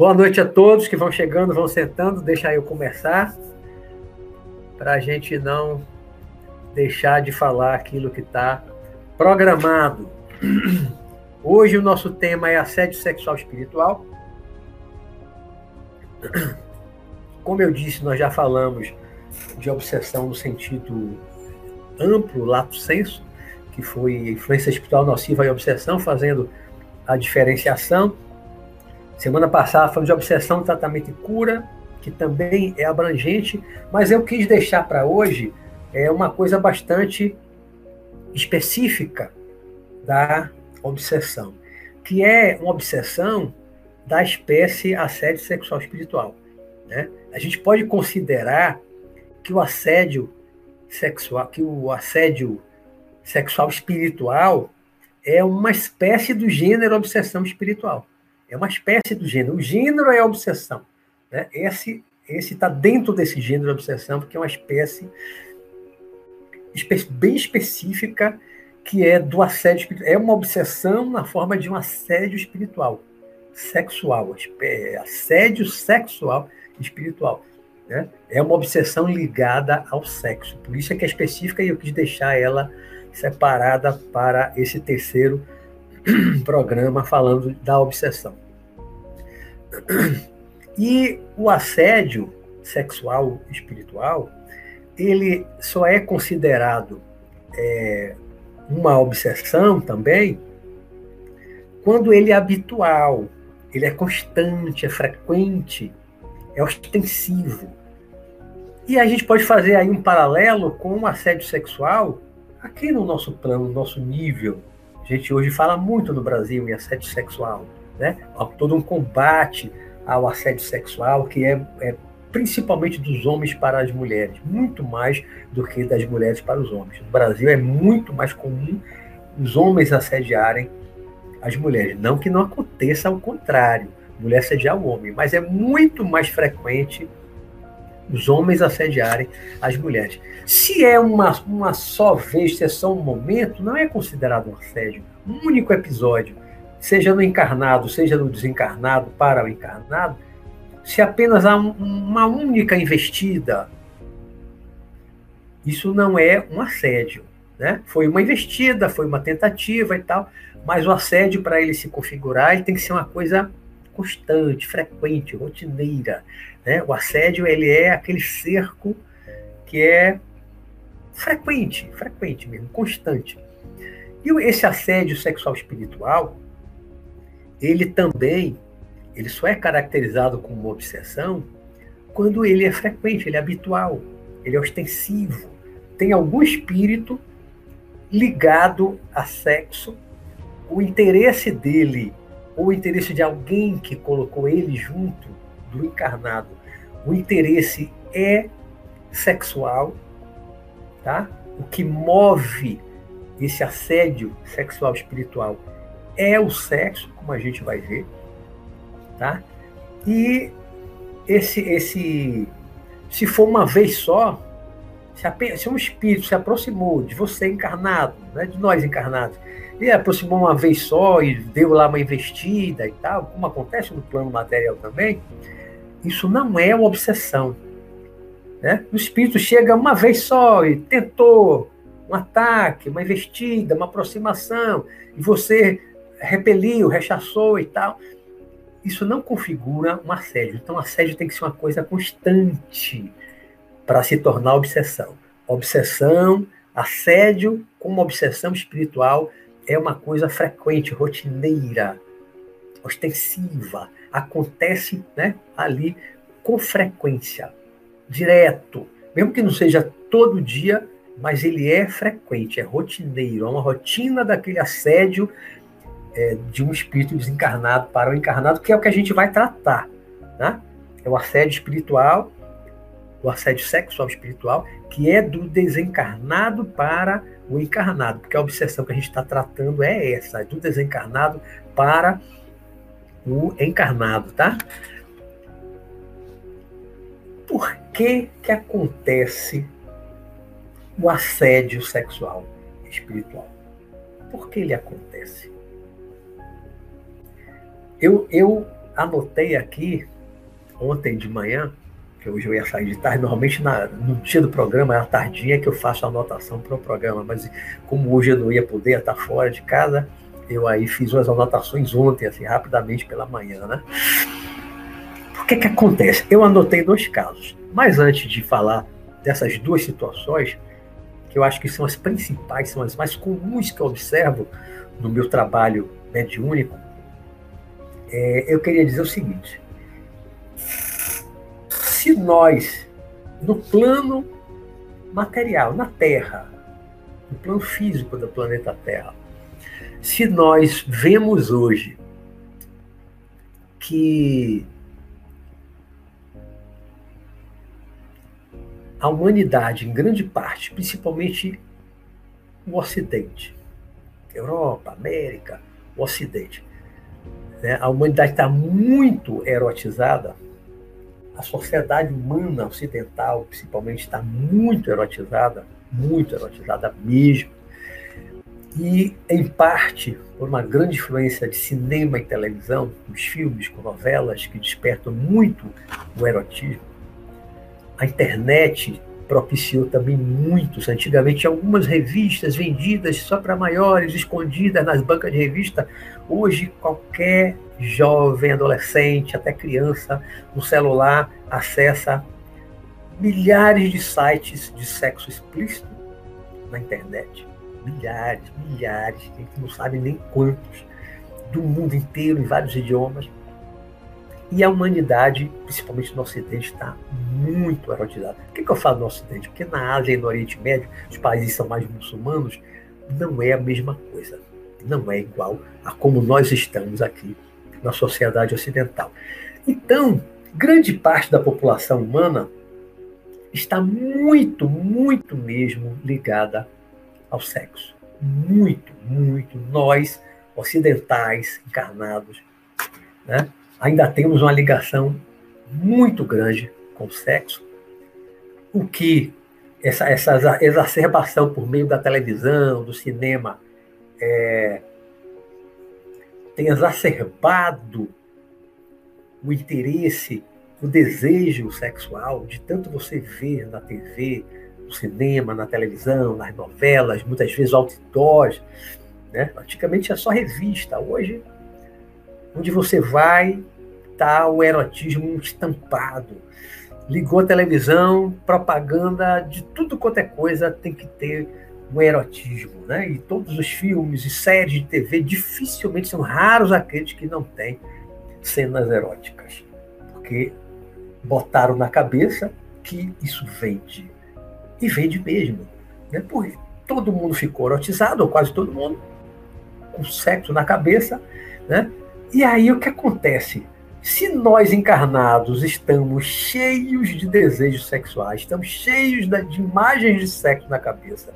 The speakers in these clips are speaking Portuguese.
Boa noite a todos que vão chegando, vão sentando. Deixa eu começar, para a gente não deixar de falar aquilo que está programado. Hoje o nosso tema é assédio sexual espiritual. Como eu disse, nós já falamos de obsessão no sentido amplo, lato senso, que foi influência espiritual nociva e obsessão, fazendo a diferenciação. Semana passada falamos de obsessão, tratamento e cura, que também é abrangente, mas eu quis deixar para hoje é uma coisa bastante específica da obsessão, que é uma obsessão da espécie assédio sexual espiritual. Né? A gente pode considerar que o assédio sexual, que o assédio sexual espiritual é uma espécie do gênero obsessão espiritual. É uma espécie do gênero. O gênero é a obsessão. Né? Esse está dentro desse gênero obsessão, porque é uma espécie bem específica que é do assédio espiritual. É uma obsessão na forma de um assédio espiritual, sexual, é, assédio sexual espiritual. Né? É uma obsessão ligada ao sexo. Por isso é que é específica e eu quis deixar ela separada para esse terceiro programa falando da obsessão. E o assédio sexual espiritual, ele só é considerado é, uma obsessão também quando ele é habitual, ele é constante, é frequente, é ostensivo. E a gente pode fazer aí um paralelo com o assédio sexual aqui no nosso plano, no nosso nível. Gente hoje fala muito no Brasil em assédio sexual, né? Há todo um combate ao assédio sexual que é, é principalmente dos homens para as mulheres, muito mais do que das mulheres para os homens. No Brasil é muito mais comum os homens assediarem as mulheres. Não que não aconteça ao contrário, mulher assediar o homem, mas é muito mais frequente os homens assediarem as mulheres. Se é uma, uma só vez, se é só um momento, não é considerado um assédio. Um único episódio, seja no encarnado, seja no desencarnado, para o encarnado, se apenas há um, uma única investida, isso não é um assédio. Né? Foi uma investida, foi uma tentativa e tal, mas o assédio, para ele se configurar, ele tem que ser uma coisa constante, frequente, rotineira. Né? O assédio ele é aquele cerco que é frequente, frequente mesmo, constante. E esse assédio sexual espiritual, ele também ele só é caracterizado como uma obsessão quando ele é frequente, ele é habitual, ele é ostensivo, tem algum espírito ligado a sexo, o interesse dele ou o interesse de alguém que colocou ele junto do encarnado, o interesse é sexual, tá? O que move esse assédio sexual espiritual é o sexo, como a gente vai ver. Tá? E esse, esse, se for uma vez só, se, um espírito se aproximou de você encarnado, né, de nós encarnados, e aproximou uma vez só e deu lá uma investida e tal, como acontece no plano material também, isso não é uma obsessão. Né? O espírito chega uma vez só e tentou um ataque, uma investida, uma aproximação, e você repeliu, rechaçou e tal isso não configura um assédio. Então, assédio tem que ser uma coisa constante para se tornar obsessão. Obsessão, assédio como obsessão espiritual é uma coisa frequente, rotineira, ostensiva, acontece né, ali com frequência, direto, mesmo que não seja todo dia, mas ele é frequente, é rotineiro, é uma rotina daquele assédio é, de um espírito desencarnado para o encarnado, que é o que a gente vai tratar. Né? É o assédio espiritual, o assédio sexual espiritual, que é do desencarnado para o encarnado, porque a obsessão que a gente está tratando é essa, é do desencarnado para o encarnado, tá? Por que que acontece o assédio sexual espiritual? Por que ele acontece? Eu, eu anotei aqui ontem de manhã, que hoje eu ia sair de tarde, normalmente na, no dia do programa, é a tardinha que eu faço a anotação para o programa, mas como hoje eu não ia poder estar fora de casa, eu aí fiz umas anotações ontem, assim, rapidamente pela manhã, né? O que que acontece? Eu anotei dois casos, mas antes de falar dessas duas situações, que eu acho que são as principais, são as mais comuns que eu observo no meu trabalho mediúnico, é, eu queria dizer o seguinte: se nós, no plano material, na Terra, no plano físico do planeta Terra, se nós vemos hoje que a humanidade, em grande parte, principalmente o Ocidente, Europa, América, o Ocidente, né? a humanidade está muito erotizada, a sociedade humana ocidental, principalmente, está muito erotizada, muito erotizada mesmo. E, em parte, por uma grande influência de cinema e televisão, os filmes com novelas que despertam muito o erotismo, a internet propiciou também muitos. Antigamente, algumas revistas vendidas só para maiores, escondidas nas bancas de revista. Hoje, qualquer jovem, adolescente, até criança, no celular, acessa milhares de sites de sexo explícito na internet. Milhares, milhares, a gente não sabe nem quantos, do mundo inteiro, em vários idiomas. E a humanidade, principalmente no Ocidente, está muito erotizada. Por que, que eu falo no Ocidente? Porque na Ásia e no Oriente Médio, os países são mais muçulmanos, não é a mesma coisa. Não é igual a como nós estamos aqui na sociedade ocidental. Então, grande parte da população humana está muito, muito mesmo ligada ao sexo. Muito, muito. Nós, ocidentais, encarnados, né? Ainda temos uma ligação muito grande com o sexo, o que essa, essa exacerbação por meio da televisão, do cinema, é, tem exacerbado o interesse, o desejo sexual, de tanto você ver na TV, no cinema, na televisão, nas novelas, muitas vezes outdoors. Né? Antigamente é só revista, hoje onde você vai, tá o erotismo estampado. Ligou a televisão, propaganda de tudo quanto é coisa tem que ter um erotismo, né? E todos os filmes e séries de TV dificilmente são raros aqueles que não têm cenas eróticas, porque botaram na cabeça que isso vende e vende mesmo, né? Porque todo mundo ficou erotizado, ou quase todo mundo, com sexo na cabeça, né? E aí o que acontece? Se nós encarnados estamos cheios de desejos sexuais, estamos cheios de imagens de sexo na cabeça,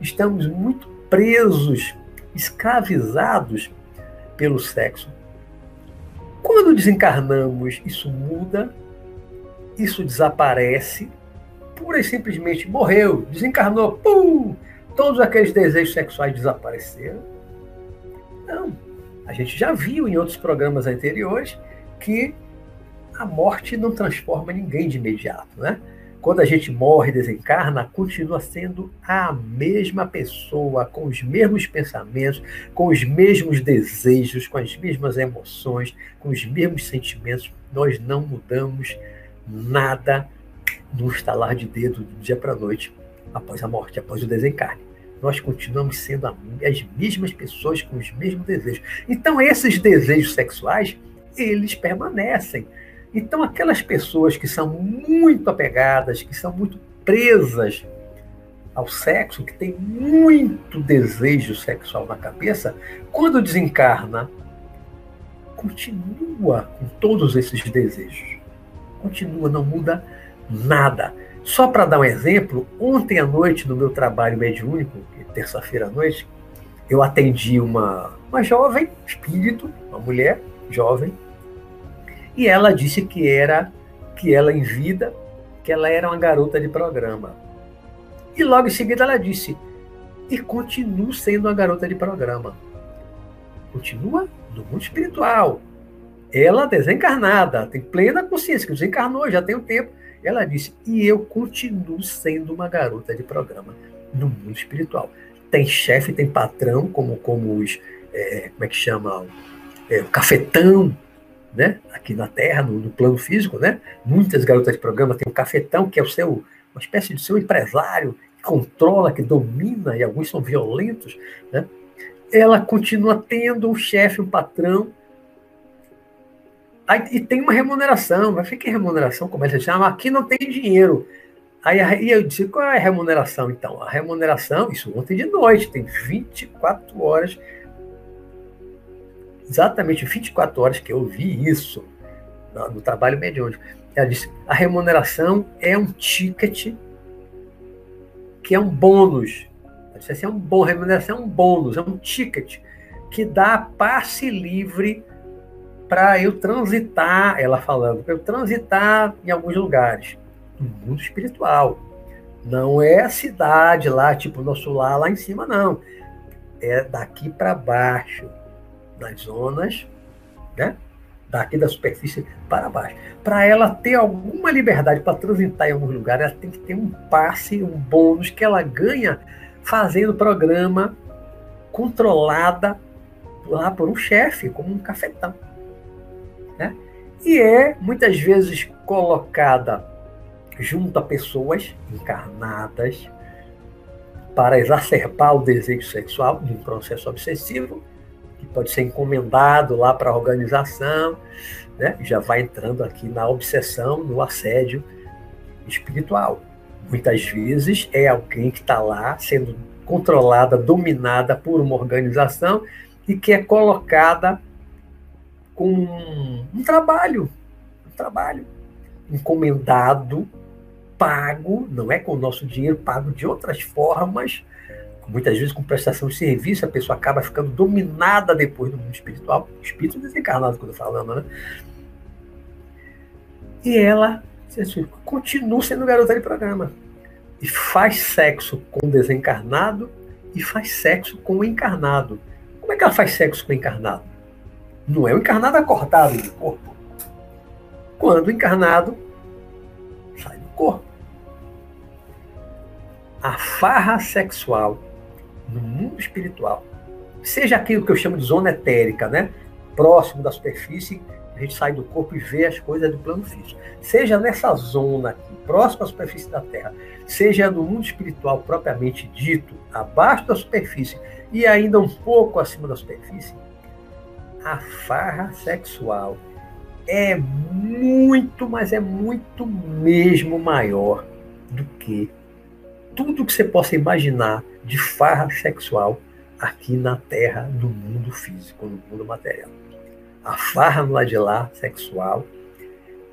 estamos muito presos, escravizados pelo sexo. Quando desencarnamos, isso muda, isso desaparece, pura e simplesmente morreu, desencarnou, pum, todos aqueles desejos sexuais desapareceram. Não, a gente já viu em outros programas anteriores que a morte não transforma ninguém de imediato, né? Quando a gente morre desencarna, continua sendo a mesma pessoa, com os mesmos pensamentos, com os mesmos desejos, com as mesmas emoções, com os mesmos sentimentos. Nós não mudamos nada no estalar de dedo do dia para a noite após a morte, após o desencarne nós continuamos sendo as mesmas pessoas com os mesmos desejos. Então, esses desejos sexuais, eles permanecem. Então, aquelas pessoas que são muito apegadas, que são muito presas ao sexo, que tem muito desejo sexual na cabeça, quando desencarna, continua com todos esses desejos. Continua, não muda nada. Só para dar um exemplo, ontem à noite, no meu trabalho mediúnico, terça-feira à noite, eu atendi uma, uma jovem espírito, uma mulher jovem, e ela disse que era que ela em vida, que ela era uma garota de programa. E logo em seguida ela disse: "E continuo sendo uma garota de programa. Continua no mundo espiritual. ela desencarnada, tem plena consciência que desencarnou, já tem um tempo. Ela disse: e eu continuo sendo uma garota de programa no mundo espiritual. Tem chefe, tem patrão, como, como os. É, como é que chama? É, o cafetão, né? Aqui na Terra, no, no, plano físico, né? Muitas garotas de programa têm o cafetão, que é o seu, uma espécie de seu empresário, que controla, que domina, e alguns são violentos, né? Ela continua tendo um chefe, um patrão, Aí, e tem uma remuneração, vai ficar remuneração, como é que chama? Aqui não tem dinheiro. Aí, aí eu disse, qual é a remuneração então? A remuneração, isso ontem de noite, tem 24 horas, exatamente 24 horas que eu vi isso no, no trabalho mediúnico. Ela disse, a remuneração é um ticket que é um bônus. Ela disse assim, é um bom, remuneração é um bônus, é um ticket que dá passe livre para eu transitar, ela falando, para eu transitar em alguns lugares, no mundo espiritual. Não é a cidade lá, tipo nosso lar lá em cima, não. É daqui para baixo, nas zonas, né? Daqui da superfície para baixo. Para ela ter alguma liberdade para transitar em alguns lugares, ela tem que ter um passe, um bônus que ela ganha fazendo programa controlada lá por um chefe, como um cafetão né? e é muitas vezes colocada junto a pessoas encarnadas para exacerbar o desejo sexual de um processo obsessivo, que pode ser encomendado lá para a organização, né? já vai entrando aqui na obsessão, no assédio espiritual. Muitas vezes é alguém que está lá sendo controlada, dominada por uma organização e que é colocada com um trabalho, um trabalho encomendado, pago, não é com o nosso dinheiro, pago de outras formas, muitas vezes com prestação de serviço, a pessoa acaba ficando dominada depois do mundo espiritual, espírito desencarnado, quando falando, né? E ela assim, continua sendo garota de programa. E faz sexo com o desencarnado e faz sexo com o encarnado. Como é que ela faz sexo com o encarnado? Não é o encarnado acordado do corpo. Quando o encarnado sai do corpo. A farra sexual no mundo espiritual, seja aquilo que eu chamo de zona etérica, né? próximo da superfície, a gente sai do corpo e vê as coisas do plano físico. Seja nessa zona aqui, próximo à superfície da Terra, seja no mundo espiritual propriamente dito, abaixo da superfície e ainda um pouco acima da superfície, a farra sexual é muito, mas é muito mesmo maior do que tudo que você possa imaginar de farra sexual aqui na Terra, no mundo físico, no mundo material. A farra no lado de lá, sexual,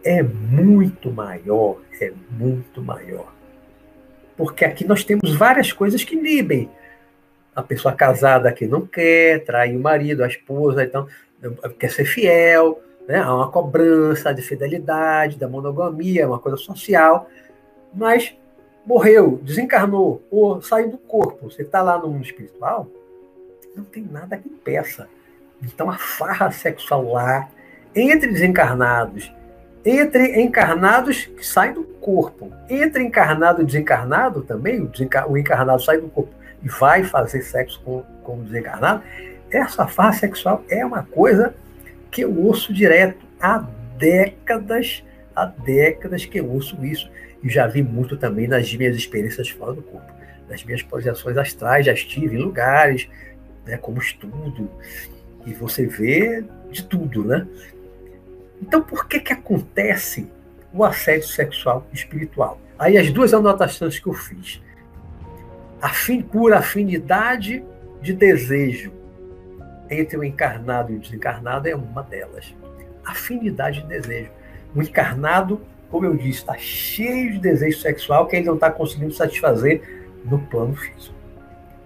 é muito maior, é muito maior. Porque aqui nós temos várias coisas que inibem a pessoa casada que não quer trair o marido, a esposa, então quer ser fiel, né? há uma cobrança de fidelidade, da monogamia, uma coisa social, mas morreu, desencarnou, ou saiu do corpo, você está lá no mundo espiritual, não tem nada que impeça. Então a farra sexual lá, entre desencarnados, entre encarnados que saem do corpo, entre encarnado e desencarnado também, o, encarnado sai do corpo e vai fazer sexo com, com o desencarnado, essa farra sexual é uma coisa que eu ouço direto há décadas, há décadas que eu ouço isso. E já vi muito também nas minhas experiências fora do corpo. Nas minhas projeções astrais, já estive em lugares, né, como estudo, e você vê de tudo, né? Então, por que que acontece o assédio sexual espiritual? Aí as duas anotações que eu fiz. Afim, por afinidade de desejo entre o encarnado e o desencarnado é uma delas. Afinidade de desejo. O encarnado, como eu disse, está cheio de desejo sexual que ele não está conseguindo satisfazer no plano físico.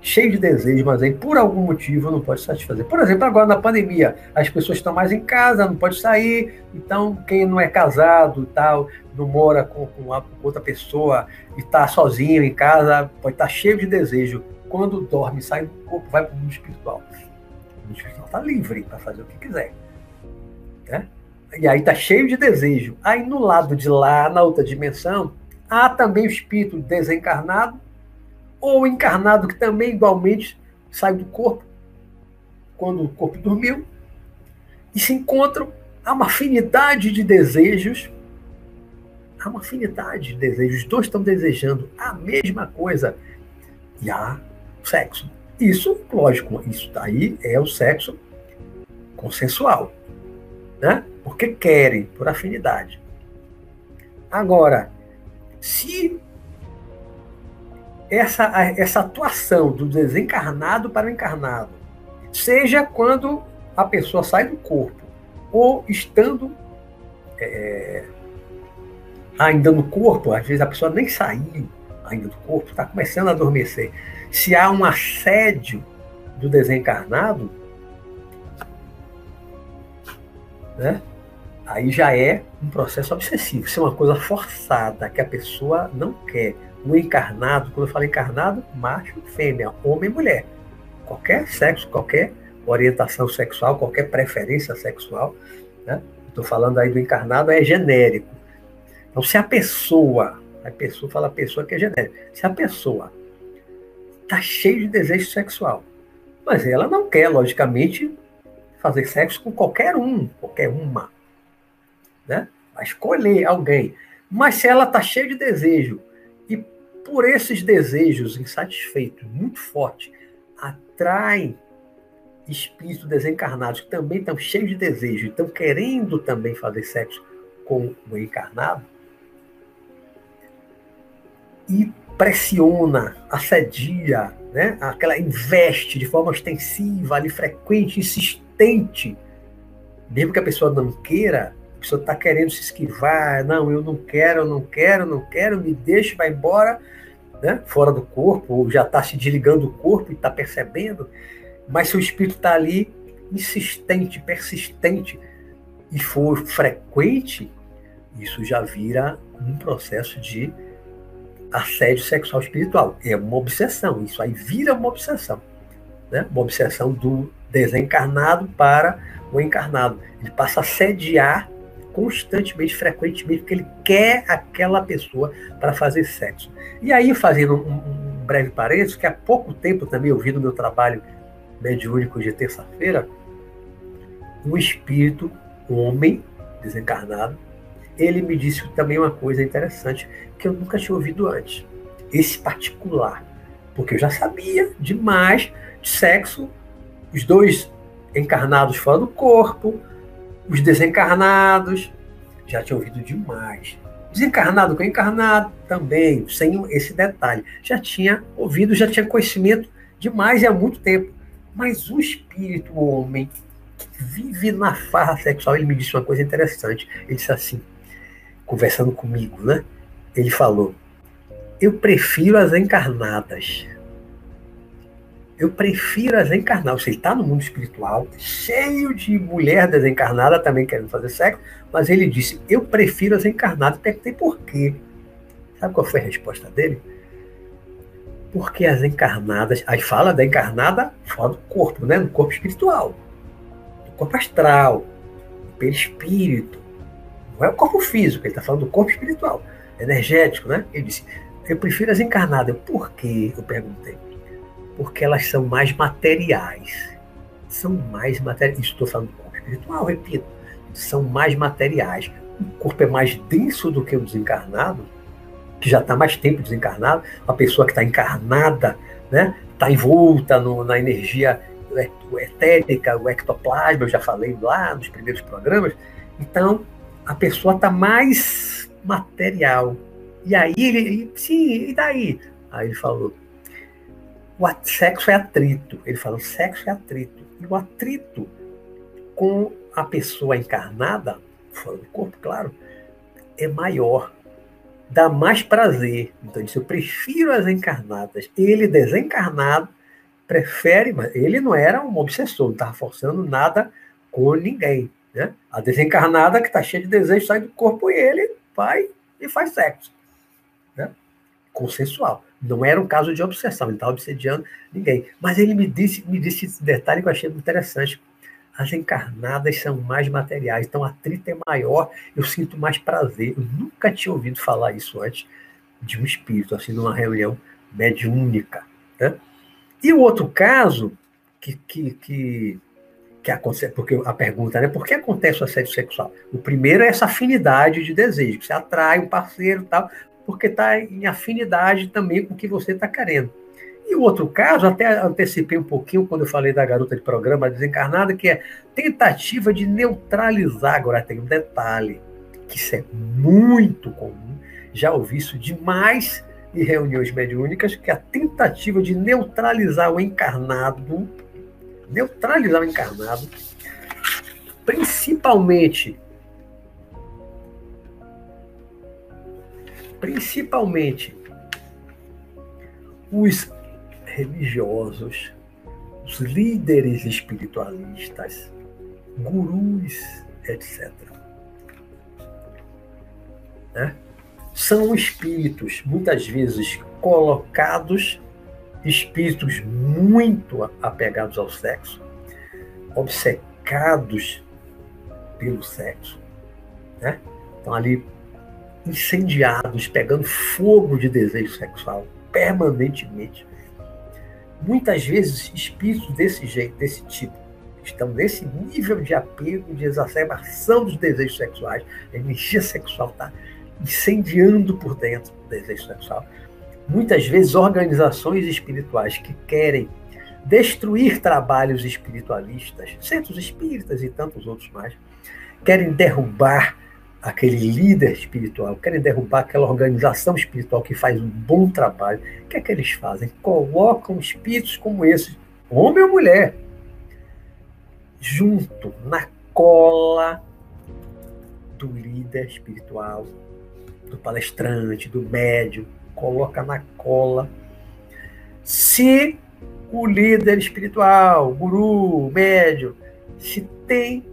Cheio de desejo, mas aí por algum motivo não pode satisfazer. Por exemplo, agora na pandemia, as pessoas estão mais em casa, não pode sair, então quem não é casado tal, não mora com, com, uma, outra pessoa e está sozinho em casa, pode estar tá cheio de desejo. Quando dorme, sai do corpo, vai para o mundo espiritual o espiritual está livre para fazer o que quiser. Né? E aí está cheio de desejo. Aí no lado de lá, na outra dimensão, há também o espírito desencarnado, ou encarnado que também igualmente sai do corpo, quando o corpo dormiu, e se encontram. Há uma afinidade de desejos. Há uma afinidade de desejos. Os dois estão desejando a mesma coisa. E há sexo. Isso, lógico, isso daí é o sexo consensual. Né? Porque querem, por afinidade. Agora, se essa, essa atuação do desencarnado para o encarnado, seja quando a pessoa sai do corpo, ou estando é, ainda no corpo, às vezes a pessoa nem saiu ainda do corpo, está começando a adormecer. Se há um assédio do desencarnado, né? Aí já é um processo obsessivo. Isso é uma coisa forçada, que a pessoa não quer. O encarnado, quando eu falo encarnado, macho, fêmea, homem e mulher. Qualquer sexo, qualquer orientação sexual, qualquer preferência sexual. Né? Estou falando aí do encarnado, é genérico. Então, se a pessoa, a pessoa fala a pessoa que é genérico, se a pessoa está cheia de desejo sexual, mas ela não quer, logicamente, fazer sexo com qualquer um, qualquer uma né? Vai escolher alguém. Mas se ela está cheia de desejo e por esses desejos insatisfeitos muito fortes atraem espíritos desencarnados que também estão cheios de desejo e estão querendo também fazer sexo com o encarnado e pressiona, assedia, né? aquela investe de forma ostensiva, ali, frequente, insistente, mesmo que a pessoa não queira, pessoa está querendo se esquivar, não, eu não quero, eu não quero, eu não quero, me deixa, vai embora, né? fora do corpo, ou já está se desligando do corpo e está percebendo, mas se o espírito está ali insistente, persistente e for frequente, isso já vira um processo de assédio sexual espiritual. É uma obsessão, isso aí vira uma obsessão. Né? Uma obsessão do desencarnado para o encarnado. Ele passa a sediar constantemente, frequentemente, porque ele quer aquela pessoa para fazer sexo. E aí, fazendo um, breve parênteses, que há pouco tempo também eu vi no meu trabalho mediúnico de terça-feira, um espírito, um homem desencarnado, ele me disse também uma coisa interessante que eu nunca tinha ouvido antes. Esse particular. Porque eu já sabia demais de sexo, os dois encarnados fora do corpo, os desencarnados, já tinha ouvido demais. Desencarnado com encarnado também, sem esse detalhe. Já tinha ouvido, já tinha conhecimento demais e há muito tempo. Mas o espírito, o homem, que vive na farra sexual, ele me disse uma coisa interessante. Ele disse assim, conversando comigo, né? Ele falou: Eu prefiro as encarnadas eu prefiro as encarnadas. Você está no mundo espiritual, cheio de mulher desencarnada também querendo fazer sexo, mas ele disse: Eu prefiro as encarnadas. Perguntei por quê. Sabe qual foi a resposta dele? Porque as encarnadas, aí fala da encarnada fora do corpo, né? no corpo espiritual, no corpo astral, no perispírito. Não é o corpo físico, ele está falando do corpo espiritual, energético, né? Ele disse: Eu prefiro as encarnadas. Por quê? Eu perguntei porque elas são mais materiais. São mais materiais. Estou falando do corpo espiritual, repito. São mais materiais. O corpo é mais denso do que o desencarnado, que já está mais tempo desencarnado. A pessoa que está encarnada, né, está envolta no, na energia etérica, o ectoplasma, eu já falei lá nos primeiros programas. Então, a pessoa está mais material. E aí, ele, sim, e daí? Aí ele falou, o sexo é atrito. Ele fala, o sexo é atrito. E o atrito com a pessoa encarnada, fora do corpo, claro, é maior. Dá mais prazer. Então, ele disse, eu prefiro as encarnadas. Ele, desencarnado, prefere, mas ele não era um obsessor, não estava forçando nada com ninguém. Né? A desencarnada que está cheia de desejo sai do corpo e ele vai e faz sexo. Consensual. Não era um caso de obsessão, ele estava obsediando ninguém. Mas ele me disse, me disse esse detalhe que eu achei interessante. as encarnadas são mais materiais, então a atrito é maior, eu sinto mais prazer. Eu nunca tinha ouvido falar isso antes de um espírito, assim, numa reunião mediúnica. Né? E o outro caso, que, que, que, que acontece, porque a pergunta, né? Por que acontece o assédio sexual? O primeiro é essa afinidade de desejo, que você atrai um parceiro tal, porque está em afinidade também com o que você está querendo. E o outro caso, até antecipei um pouquinho quando eu falei da garota de programa desencarnada, que é tentativa de neutralizar. Agora tem um detalhe, que isso é muito comum, já ouvi isso demais em reuniões mediúnicas, que é a tentativa de neutralizar o encarnado, neutralizar o encarnado, principalmente principalmente os religiosos, os líderes espiritualistas, gurus, etc. Né? São espíritos, muitas vezes colocados, espíritos muito apegados ao sexo, obcecados pelo sexo. Né? Estão ali incendiados, pegando fogo de desejo sexual permanentemente. Muitas vezes, espíritos desse jeito, desse tipo, estão nesse nível de apego, de exacerbação dos desejos sexuais, a energia sexual está incendiando por dentro o desejo sexual. Muitas vezes, organizações espirituais que querem destruir trabalhos espiritualistas, centros espíritas e tantos outros mais, querem derrubar aquele líder espiritual, querem derrubar aquela organização espiritual que faz um bom trabalho. O que é que eles fazem? Colocam espíritos como esses, homem ou mulher, junto na cola do líder espiritual, do palestrante, do médium, coloca na cola. Se o líder espiritual, o guru, o médium, se tem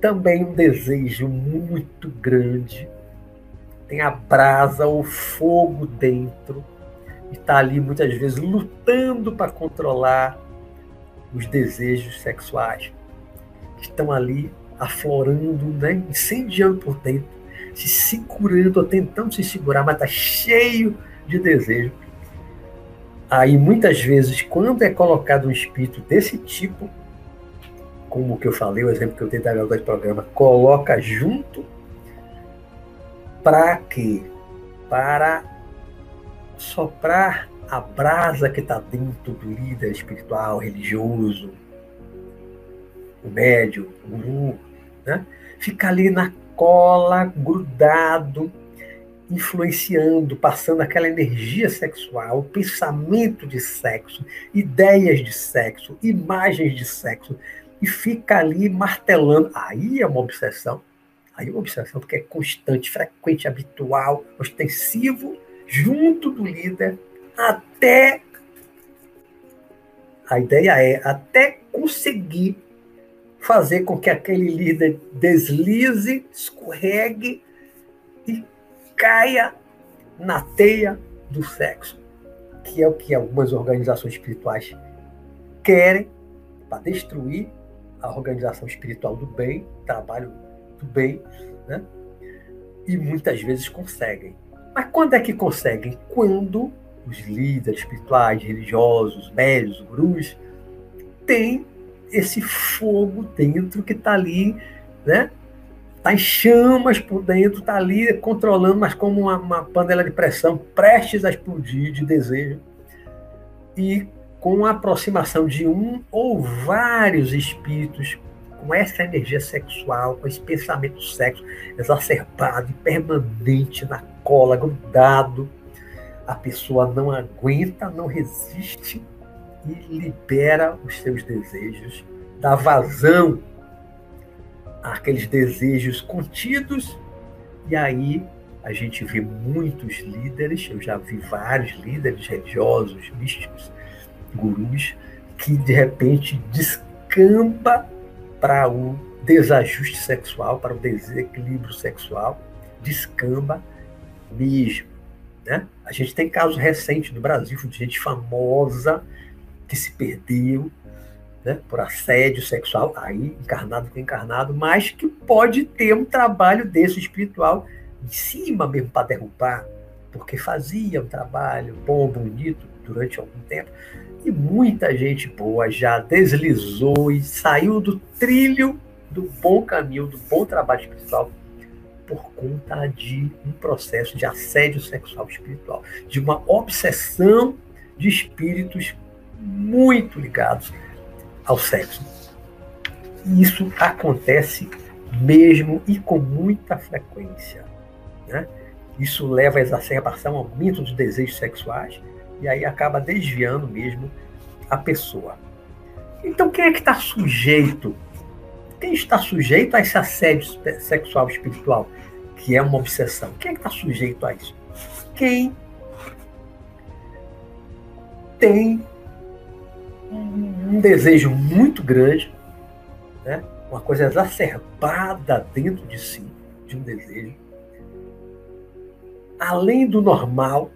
também um desejo muito grande, tem a brasa, o fogo dentro, e está ali muitas vezes lutando para controlar os desejos sexuais, que estão ali aflorando, né, incendiando por dentro, se segurando, tentando se segurar, mas está cheio de desejo. Aí muitas vezes, quando é colocado um espírito desse tipo, como que eu falei, o exemplo que eu dei da garota de programa, coloca junto para quê? Para soprar a brasa que está dentro do líder espiritual, religioso, o médio, o guru, né? Fica ali na cola, grudado, influenciando, passando aquela energia sexual, pensamento de sexo, ideias de sexo, imagens de sexo, e fica ali martelando. Aí é uma obsessão. Aí é uma obsessão, porque é constante, frequente, habitual, ostensivo, junto do líder, até. A ideia é até conseguir fazer com que aquele líder deslize, escorregue e caia na teia do sexo, que é o que algumas organizações espirituais querem para destruir a organização espiritual do bem, trabalho do bem, né? e muitas vezes conseguem. Mas quando é que conseguem? Quando os líderes espirituais, religiosos, médios, gurus, têm esse fogo dentro que está ali, né? Está em chamas por dentro, está ali controlando, mas como uma, uma panela de pressão prestes a explodir de desejo. E com a aproximação de um ou vários espíritos com essa energia sexual, com esse pensamento sexo exacerbado e permanente na cola, grudado, a pessoa não aguenta, não resiste e libera os seus desejos, dá vazão àqueles desejos contidos, e aí a gente vê muitos líderes, eu já vi vários líderes religiosos, místicos, gurus que de repente descamba para o desajuste sexual, para o desequilíbrio sexual, descamba mesmo. Né? A gente tem casos recentes no Brasil de gente famosa que se perdeu né, por assédio sexual, aí encarnado com encarnado, mas que pode ter um trabalho desse espiritual em cima mesmo para derrubar, porque fazia um trabalho bom, bonito durante algum tempo, e muita gente boa já deslizou e saiu do trilho do bom caminho, do bom trabalho espiritual, por conta de um processo de assédio sexual espiritual, de uma obsessão de espíritos muito ligados ao sexo. Isso acontece mesmo e com muita frequência. Né? Isso leva à exacerbação, aumento dos desejos sexuais, e aí acaba desviando mesmo a pessoa. Então, quem é que está sujeito? Quem está sujeito a esse assédio sexual espiritual, que é uma obsessão? Quem é que está sujeito a isso? Quem tem um desejo muito grande, né? uma coisa exacerbada dentro de si, de um desejo, além do normal,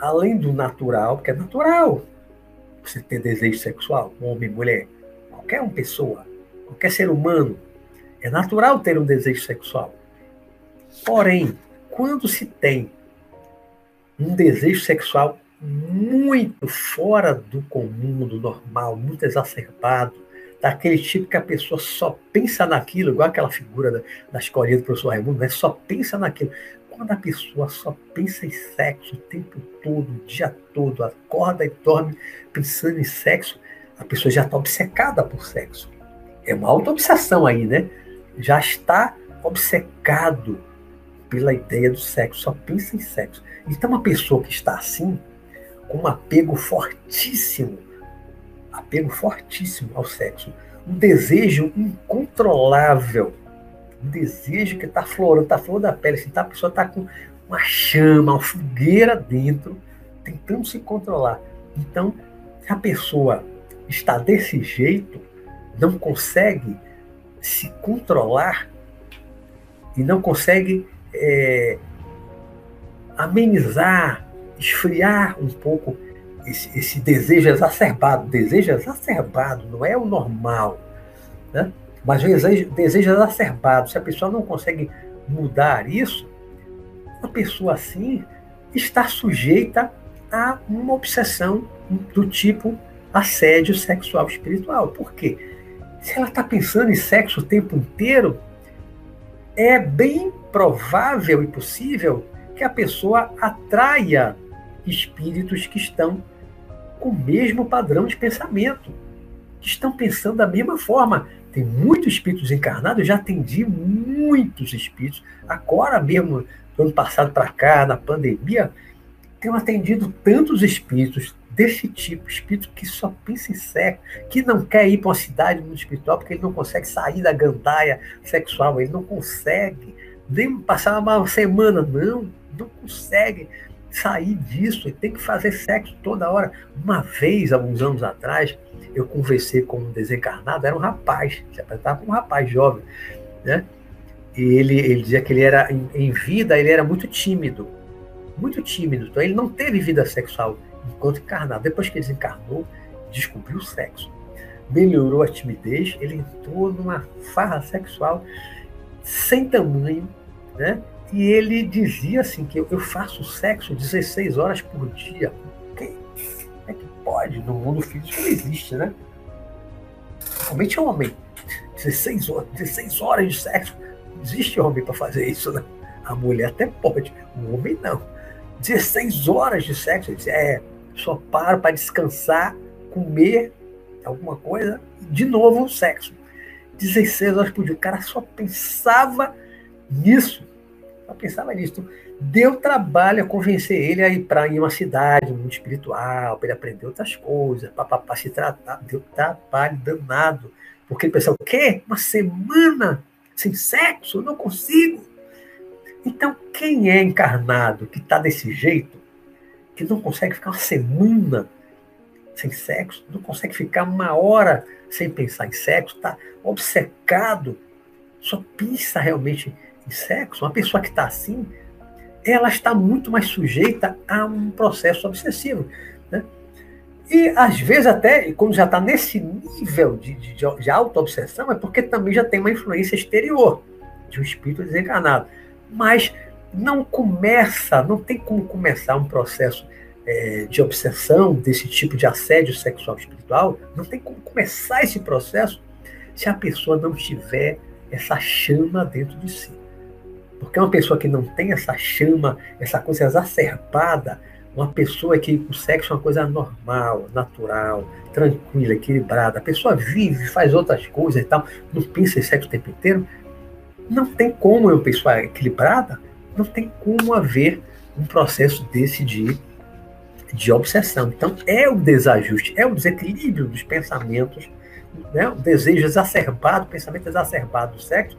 além do natural, porque é natural você ter desejo sexual, homem, mulher, qualquer uma pessoa, qualquer ser humano, é natural ter um desejo sexual. Porém, quando se tem um desejo sexual muito fora do comum, do normal, muito exacerbado, daquele tipo que a pessoa só pensa naquilo, igual aquela figura da, da escolinha do professor Raimundo, né? só pensa naquilo. Quando a pessoa só pensa em sexo o tempo todo, o dia todo, acorda e dorme pensando em sexo, a pessoa já está obcecada por sexo. É uma auto-obsessão aí, né? Já está obcecado pela ideia do sexo, só pensa em sexo. Então, uma pessoa que está assim, com um apego fortíssimo, apego fortíssimo ao sexo, um desejo incontrolável, desejo que está florando, está flor da pele, assim, tá, a pessoa está com uma chama, uma fogueira dentro, tentando se controlar. Então, a pessoa está desse jeito, não consegue se controlar e não consegue é, amenizar esfriar um pouco esse, esse, desejo exacerbado. Desejo exacerbado não é o normal, né? Mas desejo, desejo exacerbado. Se a pessoa não consegue mudar isso, uma pessoa assim está sujeita a uma obsessão do tipo assédio sexual espiritual. Por quê? Se ela está pensando em sexo o tempo inteiro, é bem provável e possível que a pessoa atraia espíritos que estão com o mesmo padrão de pensamento, que estão pensando da mesma forma. Tem muitos espíritos encarnados, eu já atendi muitos espíritos, agora mesmo, do ano passado para cá, na pandemia, tenho atendido tantos espíritos desse tipo, espírito que só pensa em sexo, que não quer ir para uma cidade muito espiritual porque ele não consegue sair da gandaia sexual, ele não consegue nem passar uma semana, não, não consegue sair disso, ele tem que fazer sexo toda hora. Uma vez, alguns anos atrás, eu conversei com um desencarnado, era um rapaz, se apresentava como um rapaz jovem, né? E ele, ele dizia que ele era, em, em vida, ele era muito tímido, muito tímido, então ele não teve vida sexual enquanto encarnado. Depois que ele desencarnou, descobriu o sexo. Melhorou a timidez, ele entrou numa farra sexual sem tamanho, né? E ele dizia assim que eu, faço sexo 16 horas por dia. Como é que pode? No mundo físico não existe, né? Somente homem. 16 horas, 16 horas de sexo. Existe homem para fazer isso, né? A mulher até pode, o homem não. 16 horas de sexo. Disse, é, só paro para descansar, comer alguma coisa, de novo sexo. 16 horas por dia. O cara só pensava nisso. Só pensava nisso. Deu trabalho a convencer ele a ir para uma cidade, um mundo espiritual, para ele aprender outras coisas, para se tratar. Deu trabalho danado. Porque ele pensava, o quê? Uma semana sem sexo? Eu não consigo. Então, quem é encarnado que está desse jeito, que não consegue ficar uma semana sem sexo, não consegue ficar uma hora sem pensar em sexo, está obcecado, só pensa realmente em sexo, uma pessoa que está assim, ela está muito mais sujeita a um processo obsessivo. Né? E às vezes até, quando já está nesse nível de, de, de auto-obsessão, é porque também já tem uma influência exterior de um espírito desencarnado. Mas não começa, não tem como começar um processo é, de obsessão, desse tipo de assédio sexual espiritual, não tem como começar esse processo se a pessoa não tiver essa chama dentro de si. Porque uma pessoa que não tem essa chama, essa coisa exacerbada, uma pessoa que o sexo é uma coisa normal, natural, tranquila, equilibrada, a pessoa vive, faz outras coisas e tal, não pensa em sexo o tempo inteiro, não tem como uma pessoa equilibrada, não tem como haver um processo desse de, de obsessão. Então, é o desajuste, é o desequilíbrio dos pensamentos, né? o desejo exacerbado, o pensamento exacerbado do sexo,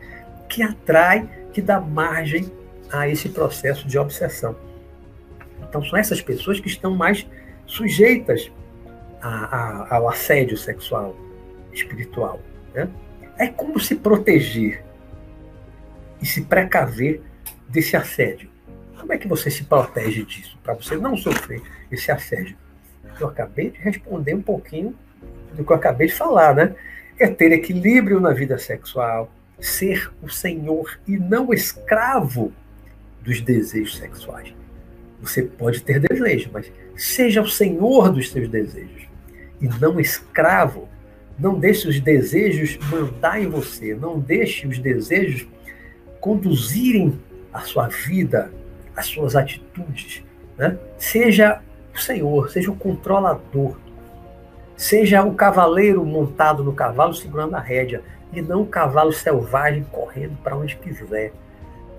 que atrai, que dá margem a esse processo de obsessão. Então, são essas pessoas que estão mais sujeitas a, a, ao assédio sexual espiritual. Né? É como se proteger e se precaver desse assédio. Como é que você se protege disso, para você não sofrer esse assédio? Eu acabei de responder um pouquinho do que eu acabei de falar, né? É ter equilíbrio na vida sexual, ser o senhor e não o escravo dos desejos sexuais. Você pode ter desejo, mas seja o senhor dos seus desejos e não escravo. Não deixe os desejos mandar em você, não deixe os desejos conduzirem a sua vida, as suas atitudes. Né? Seja o senhor, seja o controlador, seja o cavaleiro montado no cavalo segurando a rédea e não o cavalo selvagem correndo para onde quiser.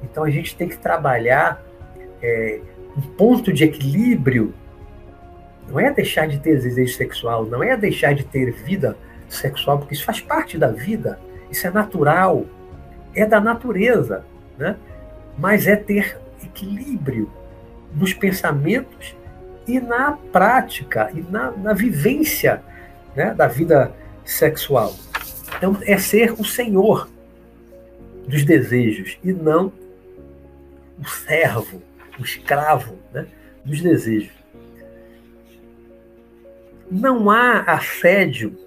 Então a gente tem que trabalhar é, um ponto de equilíbrio. Não é deixar de ter desejo sexual, não é deixar de ter vida sexual, porque isso faz parte da vida, isso é natural, é da natureza, né? mas é ter equilíbrio nos pensamentos e na prática e na, na vivência né, da vida sexual. Então, é ser o senhor dos desejos e não o servo, o escravo né, dos desejos. Não há assédio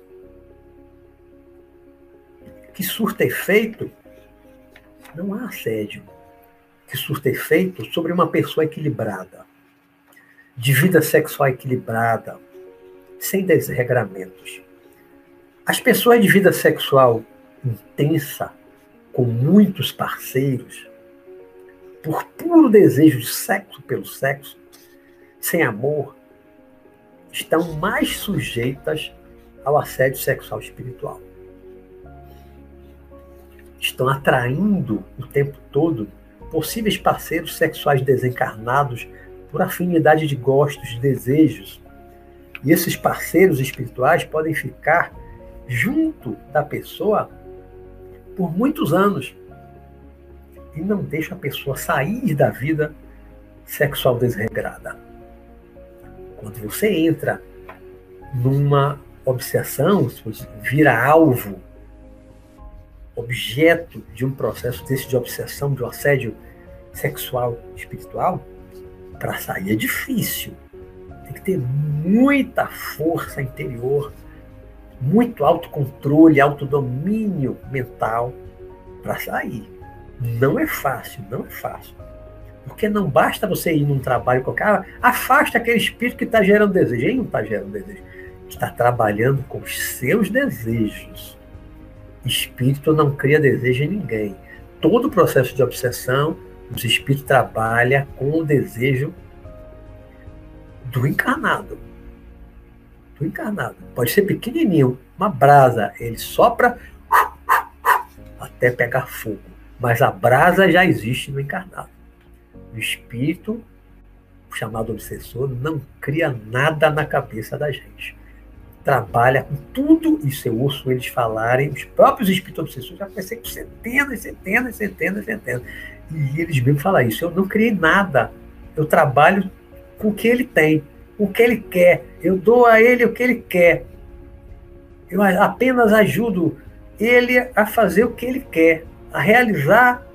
que surta efeito, não há assédio que surta efeito sobre uma pessoa equilibrada, de vida sexual equilibrada, sem desregramentos. As pessoas de vida sexual intensa, com muitos parceiros, por puro desejo de sexo pelo sexo, sem amor, estão mais sujeitas ao assédio sexual espiritual. Estão atraindo o tempo todo possíveis parceiros sexuais desencarnados por afinidade de gostos, de desejos. E esses parceiros espirituais podem ficar junto da pessoa por muitos anos e não deixa a pessoa sair da vida sexual desregrada. Quando você entra numa obsessão, vira alvo, objeto de um processo desse de obsessão, de um assédio sexual espiritual, para sair é difícil. Tem que ter muita força interior, muito autocontrole, autodomínio mental para sair. Não é fácil, não é fácil. Porque não basta você ir num trabalho qualquer, ah, afasta aquele espírito que está gerando desejo. Ele não está gerando desejo. Está trabalhando com os seus desejos. Espírito não cria desejo em ninguém. Todo o processo de obsessão, os espíritos trabalha com o desejo do encarnado. Do encarnado. Pode ser pequenininho, uma brasa. Ele sopra até pegar fogo mas a brasa já existe no encarnado. O espírito, chamado obsessor, não cria nada na cabeça da gente. Trabalha com tudo, isso eu ouço eles falarem, os próprios espíritos obsessores, já conversei com centenas, centenas, centenas, centenas. E eles mesmo falam isso. Eu não criei nada. Eu trabalho com o que ele tem, o que ele quer. Eu dou a ele o que ele quer. Eu apenas ajudo ele a fazer o que ele quer a realizar.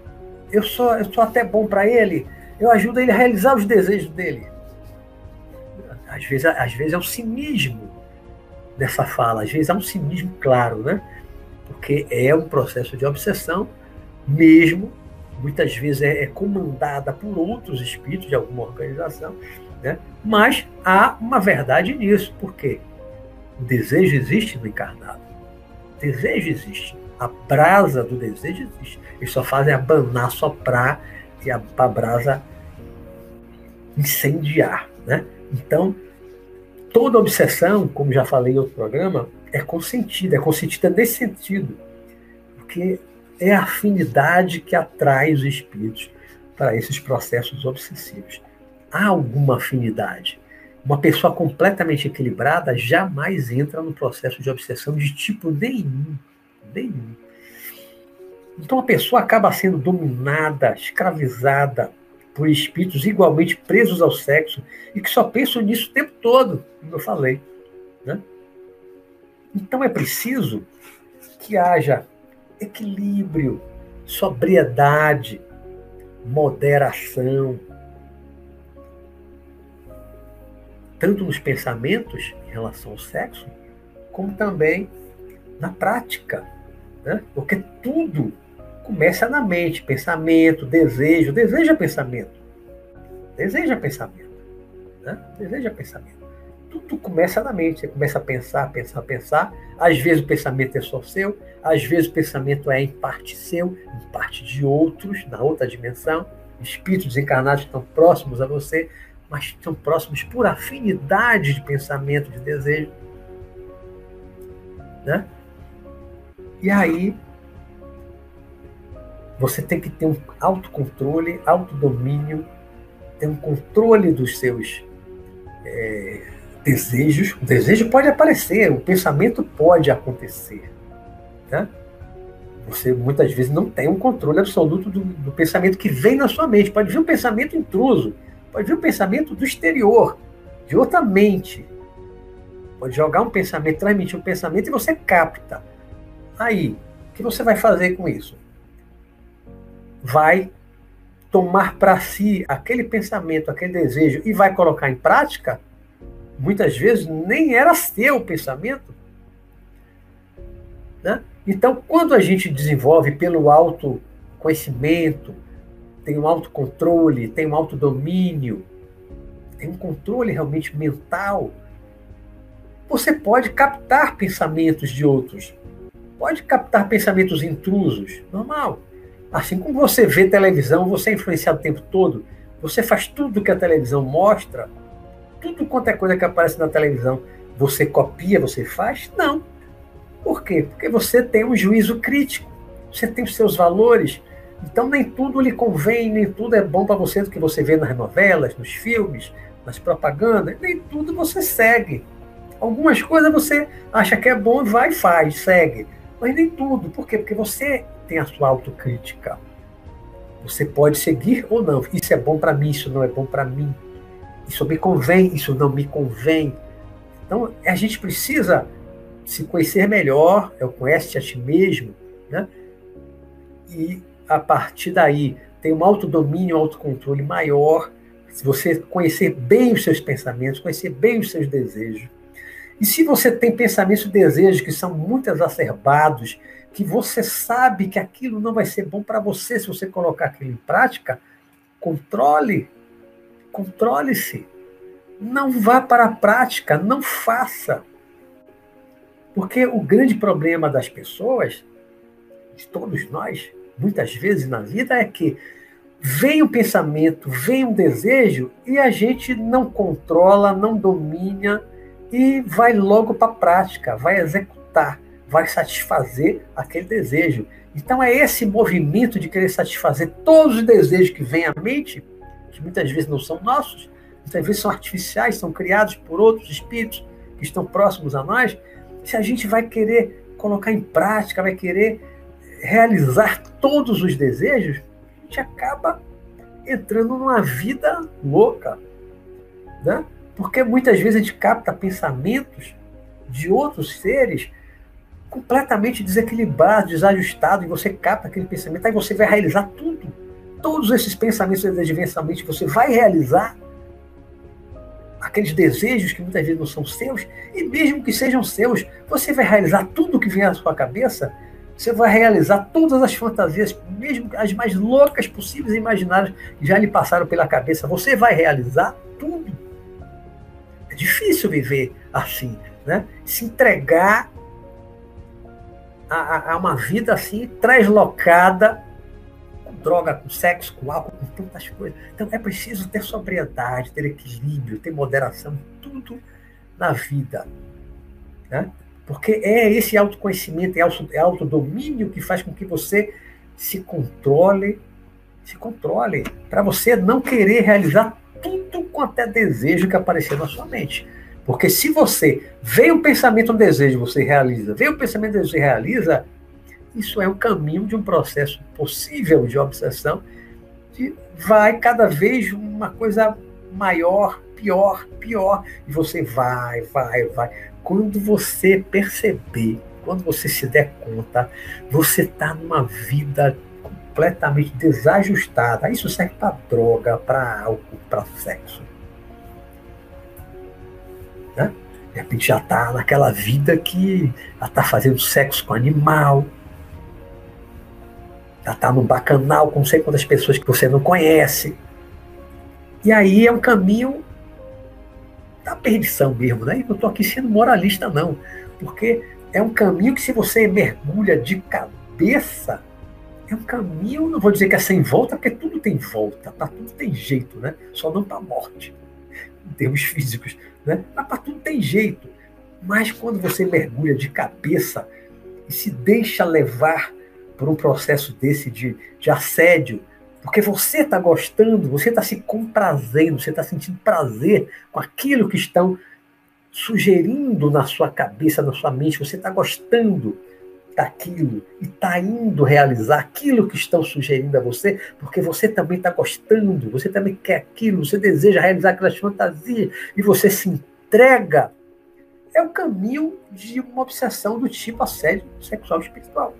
Eu sou, eu sou até bom para ele. Eu ajudo ele a realizar os desejos dele. Às vezes, às vezes é o cinismo nessa fala. Às vezes há um cinismo claro, né? Porque é um processo de obsessão, mesmo, muitas vezes é, é comandada por outros espíritos de alguma organização, né? mas há uma verdade nisso, porque o desejo existe no encarnado. O desejo existe. A brasa do desejo existe. Eles só fazem abanar, soprar e a, a brasa incendiar. Né? Então, toda obsessão, como já falei em outro programa, é consentida, é consentida nesse sentido. Porque é a afinidade que atrai os espíritos para esses processos obsessivos. Há alguma afinidade. Uma pessoa completamente equilibrada jamais entra no processo de obsessão de tipo nenhum. Nenhum. Então a pessoa acaba sendo dominada, escravizada por espíritos igualmente presos ao sexo e que só pensam nisso o tempo todo, como eu falei. Né? Então é preciso que haja equilíbrio, sobriedade, moderação, tanto nos pensamentos em relação ao sexo, como também na prática. Né? Porque tudo começa na mente, pensamento, desejo. É pensamento. Desejo é pensamento. Né? Desejo é pensamento tudo começa na mente. Você começa a pensar, pensar, pensar. Às vezes o pensamento é só seu, às vezes o pensamento é em parte seu, em parte de outros, na outra dimensão. Espíritos encarnados estão próximos a você, mas estão próximos por afinidade de pensamento, de desejo. Né? E aí você tem que ter um autocontrole, autodomínio, ter um controle dos seus é, desejos. O desejo pode aparecer, o pensamento pode acontecer. Né? Você muitas vezes não tem um controle absoluto do, do, pensamento que vem na sua mente. Pode vir um pensamento intruso, pode vir um pensamento do exterior, de outra mente. Pode jogar um pensamento, transmitir um pensamento e você capta. Aí, o que você vai fazer com isso? Vai tomar para si aquele pensamento, aquele desejo e vai colocar em prática? muitas vezes nem era seu o pensamento. Né? Então, quando a gente desenvolve pelo autoconhecimento, tem um autocontrole, tem um autodomínio, tem um controle realmente mental, você pode captar pensamentos de outros, pode captar pensamentos intrusos, normal. Assim como você vê televisão, você é influenciado o tempo todo, você faz tudo que a televisão mostra, tudo quanto é coisa que aparece na televisão, você copia, você faz? Não. Por quê? Porque você tem um juízo crítico, você tem os seus valores. Então nem tudo lhe convém, nem tudo é bom para você do que você vê nas novelas, nos filmes, nas propagandas, nem tudo você segue. Algumas coisas você acha que é bom, vai e faz, segue. Mas nem tudo. Por quê? Porque você tem a sua autocrítica. Você pode seguir ou não. Isso é bom para mim, isso não é bom para mim isso me convém, isso não me convém. Então, a gente precisa se conhecer melhor, o conhece a ti mesmo, né? E a partir daí tem um autodomínio, um autocontrole maior, se você conhecer bem os seus pensamentos, conhecer bem os seus desejos. E se você tem pensamentos e desejos que são muito exacerbados, que você sabe que aquilo não vai ser bom para você se você colocar aquilo em prática, controle Controle-se. Não vá para a prática, não faça. Porque o grande problema das pessoas, de todos nós, muitas vezes na vida, é que vem o pensamento, vem o desejo e a gente não controla, não domina e vai logo para a prática, vai executar, vai satisfazer aquele desejo. Então é esse movimento de querer satisfazer todos os desejos que vêm à mente que muitas vezes não são nossos, muitas vezes são artificiais, são criados por outros espíritos que estão próximos a nós, se a gente vai querer colocar em prática, vai querer realizar todos os desejos, a gente acaba entrando numa vida louca, né? Porque muitas vezes a gente capta pensamentos de outros seres completamente desequilibrados, desajustados, e você capta aquele pensamento, aí você vai realizar tudo todos esses pensamentos e desejos você vai realizar, aqueles desejos que muitas vezes não são seus, e mesmo que sejam seus, você vai realizar tudo que vem à sua cabeça, você vai realizar todas as fantasias, mesmo as mais loucas possíveis e imaginárias que já lhe passaram pela cabeça, você vai realizar tudo. É difícil viver assim, né? Se entregar a, a uma vida assim, translocada droga, com sexo, com álcool, com tantas coisas. Então é preciso ter sobriedade, ter equilíbrio, ter moderação, tudo na vida. Né? Porque é esse autoconhecimento, é autodomínio que faz com que você se controle, se controle, para você não querer realizar tudo quanto é desejo que aparecer na sua mente. Porque se você vê o pensamento, um desejo, você realiza, vê o pensamento, um desejo, realiza, isso é o caminho de um processo possível de obsessão que vai cada vez uma coisa maior, pior, pior, e você vai, vai, vai. Quando você perceber, quando você se der conta, você está numa vida completamente desajustada. Isso serve para droga, para álcool, para sexo. Né? De repente já está naquela vida que já está fazendo sexo com animal, já está no bacanal com não sei quantas pessoas que você não conhece. E aí é um caminho da perdição mesmo, né? E não estou aqui sendo moralista, não. Porque é um caminho que, se você mergulha de cabeça, é um caminho, não vou dizer que é sem volta, porque tudo tem volta, para tudo tem jeito, né? Só não para a morte, em termos físicos, né? Mas para tudo tem jeito. Mas quando você mergulha de cabeça e se deixa levar por um processo desse de, de assédio, porque você está gostando, você está se comprazendo, você está sentindo prazer com aquilo que estão sugerindo na sua cabeça, na sua mente, você está gostando daquilo e está indo realizar aquilo que estão sugerindo a você, porque você também está gostando, você também quer aquilo, você deseja realizar aquelas fantasias e você se entrega. É o caminho de uma obsessão do tipo assédio sexual espiritual.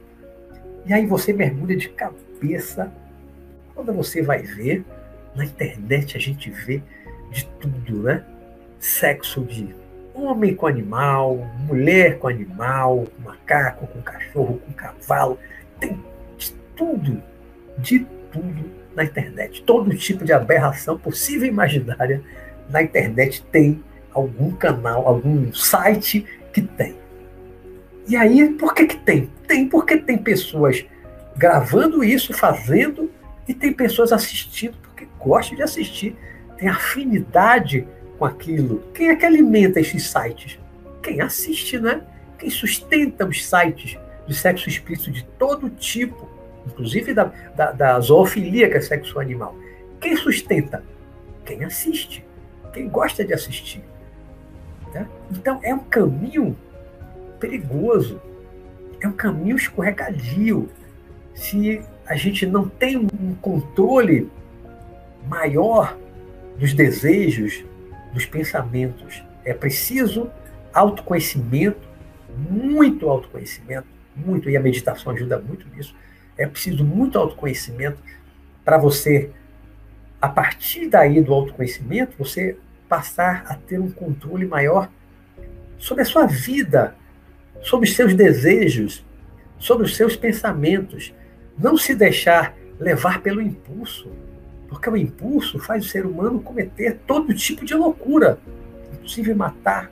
E aí você mergulha de cabeça. Quando você vai ver, na internet a gente vê de tudo, né? Sexo de homem com animal, mulher com animal, macaco, com cachorro, com cavalo. Tem de tudo, de tudo na internet. Todo tipo de aberração possível e imaginária na internet tem algum canal, algum site que tem. E aí, por que, que tem? Tem porque tem pessoas gravando isso, fazendo, e tem pessoas assistindo porque gostam de assistir, tem afinidade com aquilo. Quem é que alimenta esses sites? Quem assiste, né? Quem sustenta os sites de sexo explícito de todo tipo, inclusive da, da, da zoofilia, que é sexo animal. Quem sustenta? Quem assiste, quem gosta de assistir. Né? Então é um caminho perigoso. É um caminho escorregadio. Se a gente não tem um controle maior dos desejos, dos pensamentos, é preciso autoconhecimento, muito autoconhecimento, muito, e a meditação ajuda muito nisso. É preciso muito autoconhecimento para você, a partir daí do autoconhecimento, você passar a ter um controle maior sobre a sua vida, sobre os seus desejos, sobre os seus pensamentos. Não se deixar levar pelo impulso, porque o impulso faz o ser humano cometer todo tipo de loucura, inclusive matar.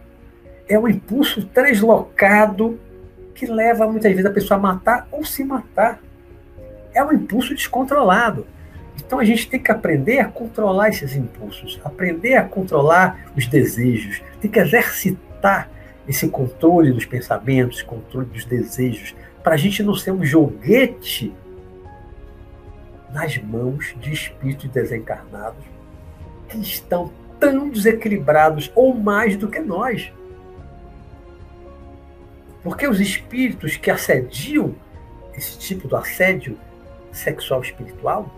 É um impulso translocado que leva muitas vezes a pessoa a matar ou se matar. É um impulso descontrolado. Então a gente tem que aprender a controlar esses impulsos, aprender a controlar os desejos, tem que exercitar esse controle dos pensamentos, controle dos desejos, para a gente não ser um joguete nas mãos de espíritos desencarnados que estão tão desequilibrados ou mais do que nós. Porque os espíritos que assediam esse tipo de assédio sexual espiritual,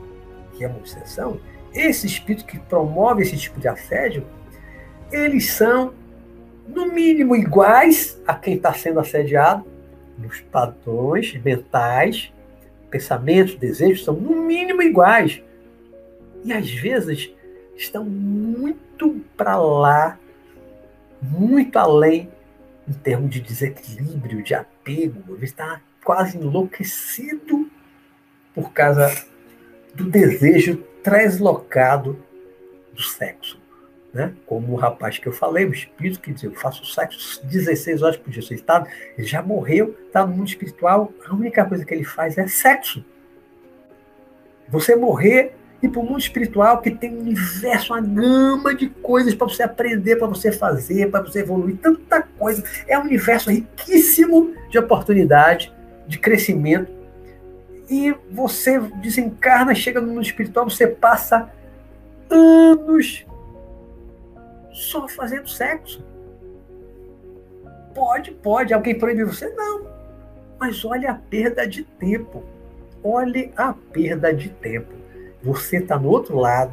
que é uma obsessão, esse espírito que promove esse tipo de assédio, eles são no mínimo iguais a quem está sendo assediado, nos padrões mentais, pensamentos, desejos são no mínimo iguais. E às vezes estão muito para lá muito além em termos de desequilíbrio, de apego, ele está quase enlouquecido por causa do desejo translocado do sexo. Né? Como o rapaz que eu falei, o espírito que diz, eu faço sexo 16 horas por dia. Você está, ele já morreu, está no mundo espiritual, a única coisa que ele faz é sexo. Você morrer e para o mundo espiritual que tem um universo, uma gama de coisas para você aprender, para você fazer, para você evoluir, tanta coisa. É um universo riquíssimo de oportunidade, de crescimento. E você desencarna, chega no mundo espiritual, você passa anos só fazendo sexo. Pode, pode. Alguém proíbe você? Não. Mas olha a perda de tempo. Olhe a perda de tempo. Você está no outro lado.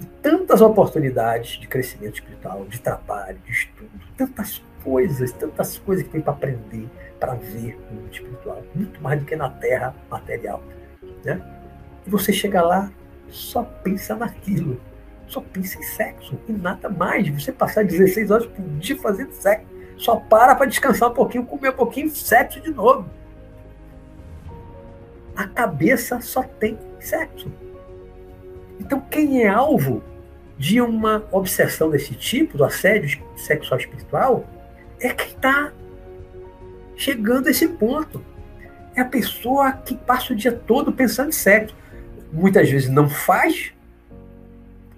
E tantas oportunidades de crescimento espiritual, de trabalho, de estudo, tantas coisas, tantas coisas que tem para aprender, para ver no mundo espiritual, muito mais do que na terra material. Né? E você chega lá, só pensa naquilo, só pensa em sexo e nada mais. Você passar 16 horas por dia fazendo sexo, só para para descansar um pouquinho, comer um pouquinho, sexo de novo. A cabeça só tem sexo. Então, quem é alvo de uma obsessão desse tipo, do assédio sexual espiritual, é quem está chegando a esse ponto. É a pessoa que passa o dia todo pensando em sexo. Muitas vezes não faz,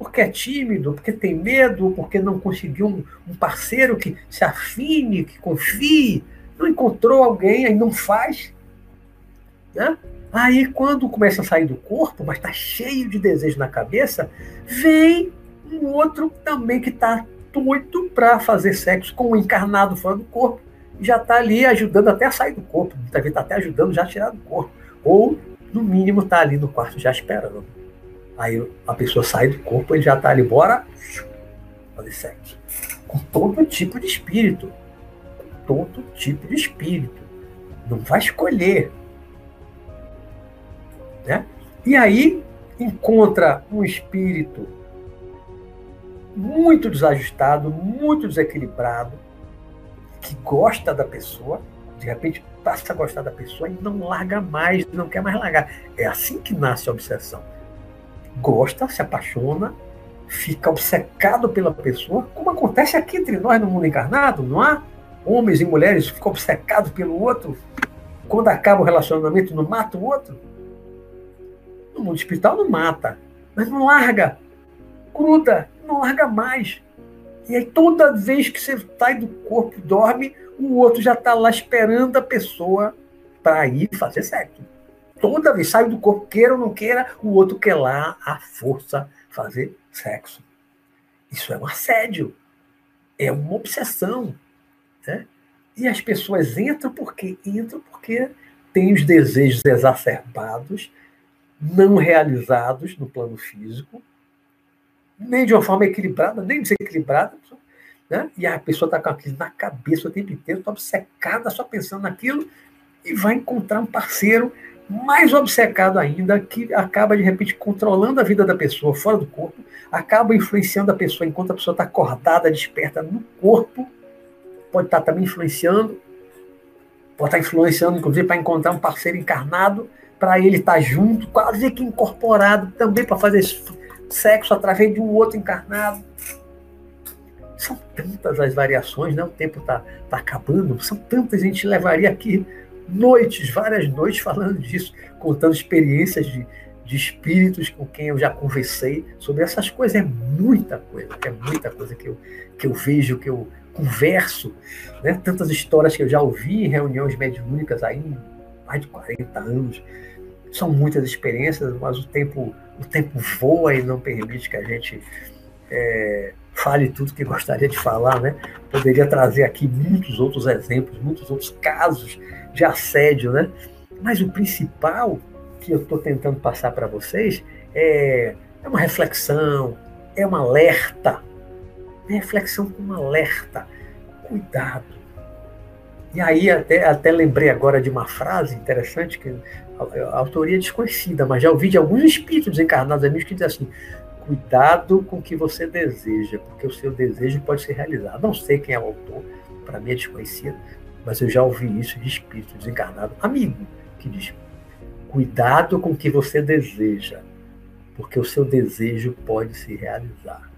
porque é tímido, porque tem medo, porque não conseguiu um, um parceiro que se afine, que confie, não encontrou alguém, aí não faz. Né? Aí, quando começa a sair do corpo, mas está cheio de desejo na cabeça, vem um outro também que está doido para fazer sexo com o encarnado fora do corpo, já está ali ajudando até a sair do corpo, muitas vezes está até ajudando já a tirar do corpo. Ou, no mínimo, está ali no quarto já esperando. Aí a pessoa sai do corpo, ele já está ali, bora fazer sexo. Com todo tipo de espírito. Com todo tipo de espírito. Não vai escolher. Né? E aí encontra um espírito muito desajustado, muito desequilibrado, que gosta da pessoa, de repente passa a gostar da pessoa e não larga mais, não quer mais largar. É assim que nasce a obsessão. Gosta, se apaixona, fica obcecado pela pessoa, como acontece aqui entre nós no mundo encarnado, não há? Homens e mulheres ficam obcecados pelo outro, quando acaba o relacionamento, não mata o outro. No mundo espiritual não mata, mas não larga, gruda, não larga mais. E aí toda vez que você sai do corpo, dorme, o outro já está lá esperando a pessoa para ir fazer sexo. Toda vez sai do corpo, queira ou não queira, o outro quer lá a força fazer sexo. Isso é um assédio, é uma obsessão. Né? E as pessoas entram porque entram porque têm os desejos exacerbados não realizados no plano físico, nem de uma forma equilibrada, nem desequilibrada. Né? E a pessoa está com aquilo na cabeça o tempo inteiro, está obcecada só pensando naquilo, e vai encontrar um parceiro mais obcecado ainda, que acaba de repente controlando a vida da pessoa fora do corpo, acaba influenciando a pessoa enquanto a pessoa está acordada, desperta no corpo, pode estar tá também influenciando, pode estar tá influenciando, inclusive, para encontrar um parceiro encarnado para ele estar tá junto, quase que incorporado também para fazer sexo através de um outro encarnado. São tantas as variações, né? o tempo está tá acabando, são tantas, a gente levaria aqui noites, várias noites falando disso, contando experiências de, de espíritos com quem eu já conversei sobre essas coisas. É muita coisa, é muita coisa que eu, que eu vejo, que eu converso, né? tantas histórias que eu já ouvi em reuniões mediúnicas aí, mais de 40 anos, são muitas experiências, mas o tempo, o tempo voa e não permite que a gente é, fale tudo que gostaria de falar, né? Poderia trazer aqui muitos outros exemplos, muitos outros casos de assédio, né? Mas o principal que eu estou tentando passar para vocês é, é uma reflexão, é um alerta. É reflexão com um alerta. Cuidado. E aí até, até lembrei agora de uma frase interessante que a, autoria é desconhecida, mas já ouvi de alguns espíritos encarnados amigos que dizem assim: Cuidado com o que você deseja, porque o seu desejo pode ser realizado. Não sei quem é o autor, para mim é desconhecido, mas eu já ouvi isso de espírito desencarnado, amigo, que diz: cuidado com o que você deseja, porque o seu desejo pode se realizar.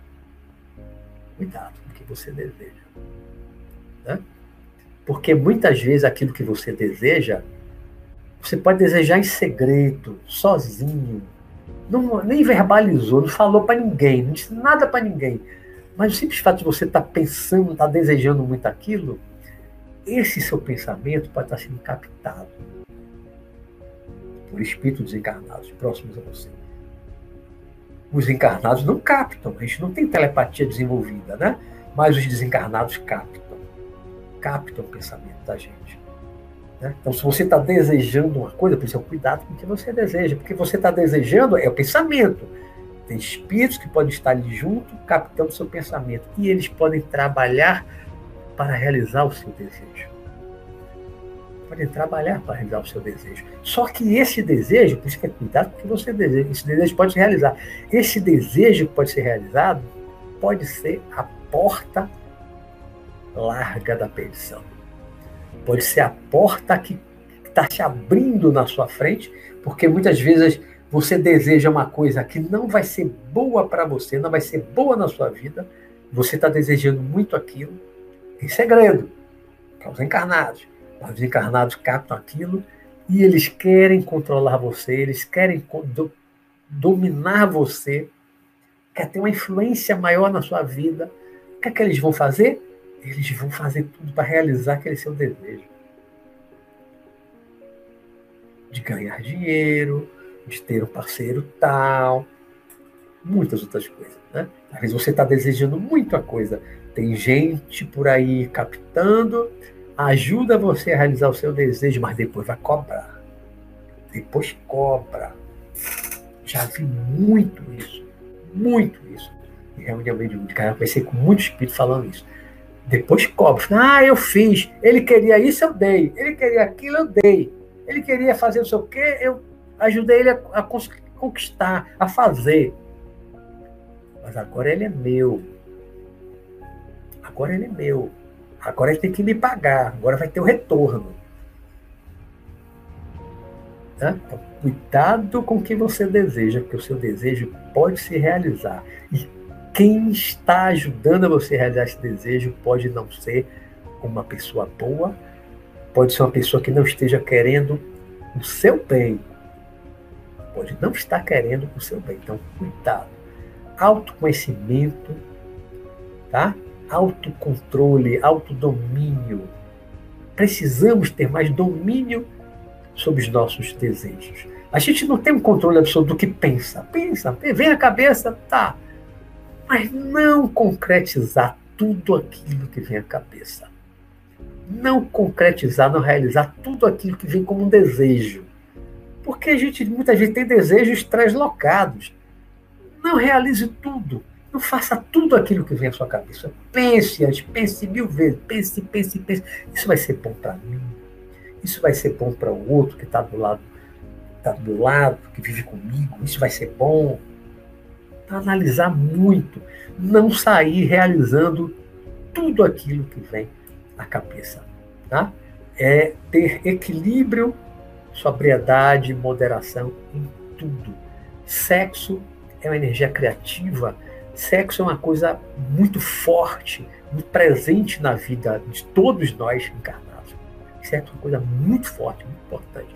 Cuidado com o que você deseja. Né? Porque muitas vezes aquilo que você deseja, você pode desejar em segredo, sozinho, não, nem verbalizou, não falou para ninguém, não disse nada para ninguém. Mas o simples fato de você estar tá pensando, estar tá desejando muito aquilo, esse seu pensamento pode estar sendo captado por espíritos desencarnados próximos a você. Os encarnados não captam, a gente não tem telepatia desenvolvida, né? Mas os desencarnados captam. Captam o pensamento da gente. Né? Então, se você está desejando uma coisa, precisa cuidado com o que você deseja, porque você está desejando é o pensamento. Tem espíritos que podem estar ali junto, captando seu pensamento, e eles podem trabalhar para realizar o seu desejo. Podem trabalhar para realizar o seu desejo. Só que esse desejo, por isso que é cuidado com o que você deseja, esse desejo pode se realizar. Esse desejo que pode ser realizado pode ser a porta larga da perdição pode ser a porta que está se abrindo na sua frente, porque muitas vezes você deseja uma coisa que não vai ser boa para você, não vai ser boa na sua vida, você está desejando muito aquilo em segredo, para os encarnados. Os encarnados captam aquilo e eles querem controlar você, eles querem do, dominar você, quer ter uma influência maior na sua vida. O que é que eles vão fazer? eles vão fazer tudo para realizar aquele seu desejo. De ganhar dinheiro, de ter um parceiro tal, muitas outras coisas. Né? Às vezes você está desejando muita coisa. Tem gente por aí captando, ajuda você a realizar o seu desejo, mas depois vai cobrar. Depois cobra. Já vi muito isso. Muito isso. Em reunião de cara, eu conversei com muito espírito falando isso. Depois cobra. Ah, eu fiz. Ele queria isso, eu dei. Ele queria aquilo, eu dei. Ele queria fazer não sei o quê, eu ajudei ele a, a conquistar, a fazer. Mas agora ele é meu. Agora ele é meu. Agora ele tem que me pagar. Agora vai ter o retorno. Então, cuidado com o que você deseja, porque o seu desejo pode se realizar. E quem está ajudando você a realizar esse desejo pode não ser uma pessoa boa, pode ser uma pessoa que não esteja querendo o seu bem, pode não estar querendo o seu bem. Então, cuidado. Autoconhecimento, tá? Autocontrole, autodomínio. Precisamos ter mais domínio sobre os nossos desejos. A gente não tem um controle absoluto do que pensa. Pensa, vem a cabeça, tá mas não concretizar tudo aquilo que vem à cabeça. Não concretizar, não realizar tudo aquilo que vem como um desejo. Porque a gente muitas vezes tem desejos translocados. Não realize tudo. Faça tudo aquilo que vem à sua cabeça. Pense antes, pense mil vezes. Pense, pense, pense. Isso vai ser bom para mim. Isso vai ser bom para o outro que está do lado, está do meu lado, que vive comigo. Isso vai ser bom analisar muito, não sair realizando tudo aquilo que vem à cabeça. Tá? É ter equilíbrio, sobriedade, moderação em tudo. Sexo é uma energia criativa, sexo é uma coisa muito forte, muito presente na vida de todos nós encarnados. Sexo é uma coisa muito forte, muito importante.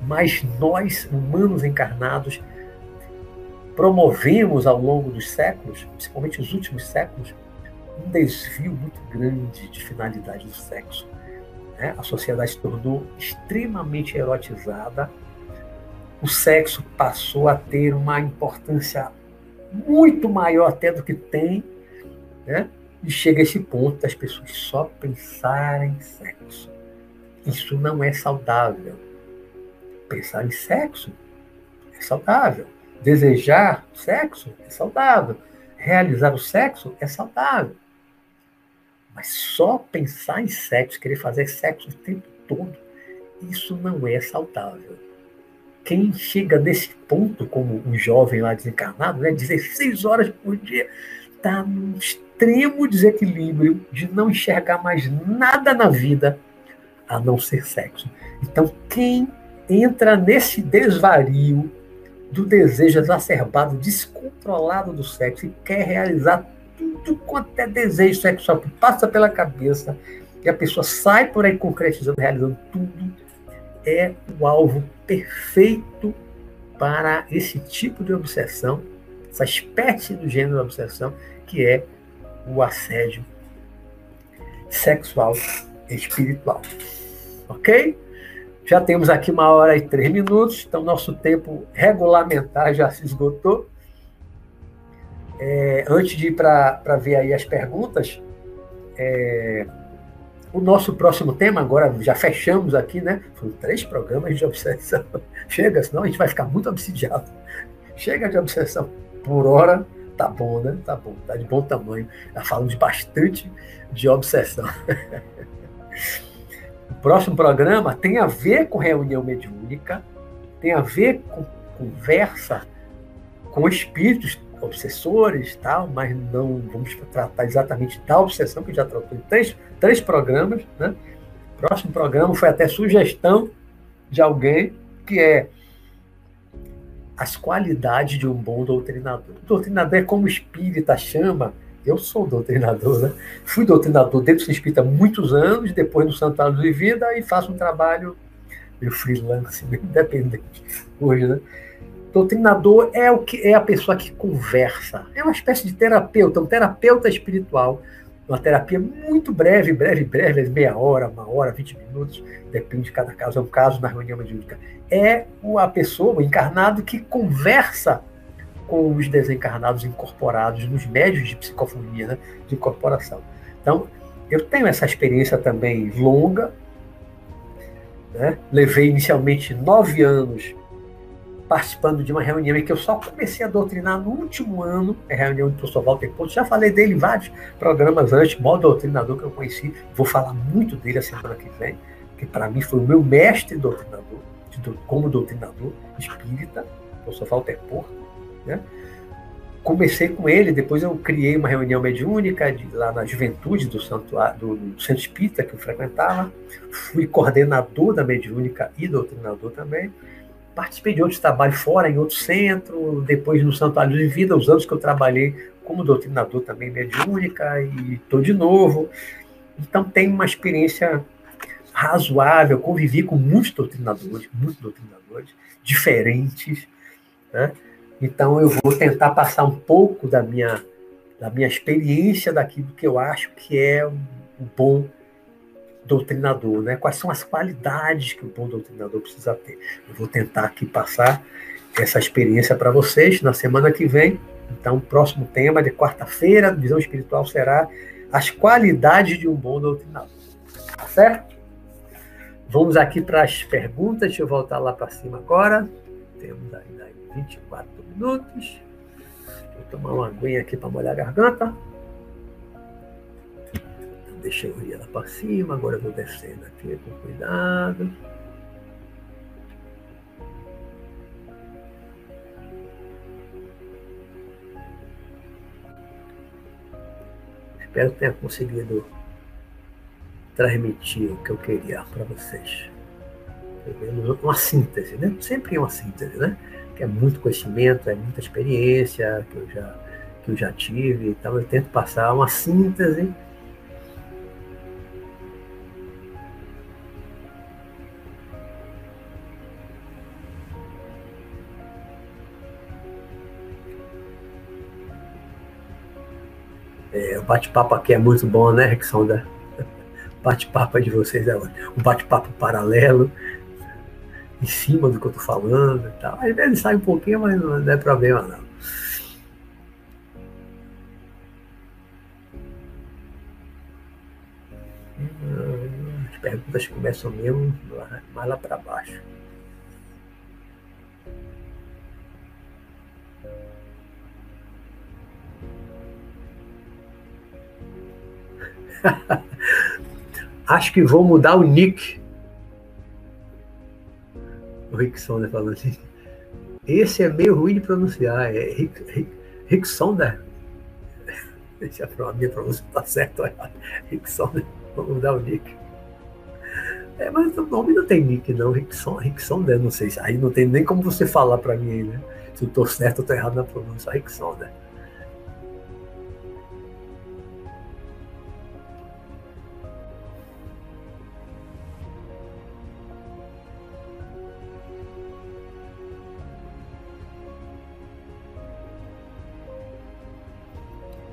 Mas nós, humanos encarnados, promovemos ao longo dos séculos, principalmente os últimos séculos, um desvio muito grande de finalidade do sexo. Né? A sociedade se tornou extremamente erotizada, o sexo passou a ter uma importância muito maior até do que tem, né? e chega a esse ponto das pessoas só pensarem em sexo. Isso não é saudável. Pensar em sexo é saudável Desejar sexo é saudável. Realizar o sexo é saudável. Mas só pensar em sexo, querer fazer sexo o tempo todo, isso não é saudável. Quem chega nesse ponto, como um jovem lá desencarnado, né, 16 horas por dia, está num extremo desequilíbrio de não enxergar mais nada na vida a não ser sexo. Então, quem entra nesse desvario do desejo exacerbado, descontrolado do sexo e quer realizar tudo quanto é desejo sexual que passa pela cabeça e a pessoa sai por aí concretizando, realizando tudo, é o alvo perfeito para esse tipo de obsessão, essa espécie do gênero de obsessão, que é o assédio sexual espiritual. Ok? Já temos aqui uma hora e três minutos, então nosso tempo regulamentar já se esgotou. É, antes de ir para ver aí as perguntas, é, o nosso próximo tema, agora já fechamos aqui, né? Foram três programas de obsessão. Chega, senão a gente vai ficar muito obsidiado. Chega de obsessão por hora, tá bom, né? Tá bom, tá de bom tamanho. Já falamos bastante de obsessão. o próximo programa tem a ver com reunião mediúnica, tem a ver com conversa com espíritos obsessores, tal, mas não vamos tratar exatamente da obsessão, que já tratou em três, três programas. Né? O próximo programa foi até sugestão de alguém, que é as qualidades de um bom doutrinador. O doutrinador é como o espírita chama. Eu sou doutrinador, né? Fui doutrinador dentro do espírita há muitos anos, depois no Santuário de Vida, e faço um trabalho meio freelance, meio independente hoje, né? Doutrinador é o que é a pessoa que conversa. É uma espécie de terapeuta, um terapeuta espiritual. Uma terapia muito breve, breve, breve, meia hora, uma hora, vinte minutos, depende de cada caso, é um caso na reunião mediúnica. É a pessoa, o encarnado, que conversa com os desencarnados incorporados nos médios de psicofonia, né, de incorporação. Então, eu tenho essa experiência também longa. Né? Levei inicialmente nove anos participando de uma reunião em que eu só comecei a doutrinar no último ano, é reunião do professor Walter Pontes, já falei dele em vários programas antes, o maior doutrinador que eu conheci, vou falar muito dele a semana que vem, que para mim foi o meu mestre doutrinador, como doutrinador espírita, o professor Walter Porto, né? Comecei com ele, depois eu criei uma reunião mediúnica de, lá na juventude do, santuário, do, do Centro Espírita que eu frequentava, fui coordenador da mediúnica e doutrinador também, participei de outros trabalhos fora, em outro centro, depois no Santuário de Vida, os anos que eu trabalhei como doutrinador também mediúnica, e estou de novo. Então, tenho uma experiência razoável, convivi com muitos doutrinadores, muitos doutrinadores, diferentes, né? Então, eu vou tentar passar um pouco da minha, da minha experiência daquilo que eu acho que é um bom doutrinador, né? Quais são as qualidades que o bom doutrinador precisa ter? Eu vou tentar aqui passar essa experiência para vocês na semana que vem. Então, o próximo tema de quarta-feira, visão espiritual, será as qualidades de um bom doutrinador. Tá certo? Vamos aqui para as perguntas. Deixa eu voltar lá para cima agora. Temos ainda 24 minutos. Vou tomar uma aguinha aqui para molhar a garganta. Deixa eu ir lá para cima, agora vou descendo aqui com cuidado. Espero que tenha conseguido transmitir o que eu queria para vocês. Uma síntese, né? Sempre uma síntese, né? Que é muito conhecimento, é muita experiência que eu já, que eu já tive. Então eu tento passar uma síntese É, o bate-papo aqui é muito bom, né, Rexonda? O bate-papo de vocês é um bate-papo paralelo, em cima do que eu tô falando e tal. Às vezes sai um pouquinho, mas não é problema não. As perguntas começam mesmo mais lá para baixo. Acho que vou mudar o nick. O Rick Sonder falando assim. Esse é meio ruim de pronunciar. É Rick, Rick, Rick Sonder. Deixa a minha pronúncia tá certa. Rick Sonder. Vamos mudar o nick. É, mas o nome não tem nick, não. Rick, Sonder, Rick Sonder, não sei. Aí não tem nem como você falar para mim né? Se eu tô certo ou tô errado na pronúncia. Rick Sonder.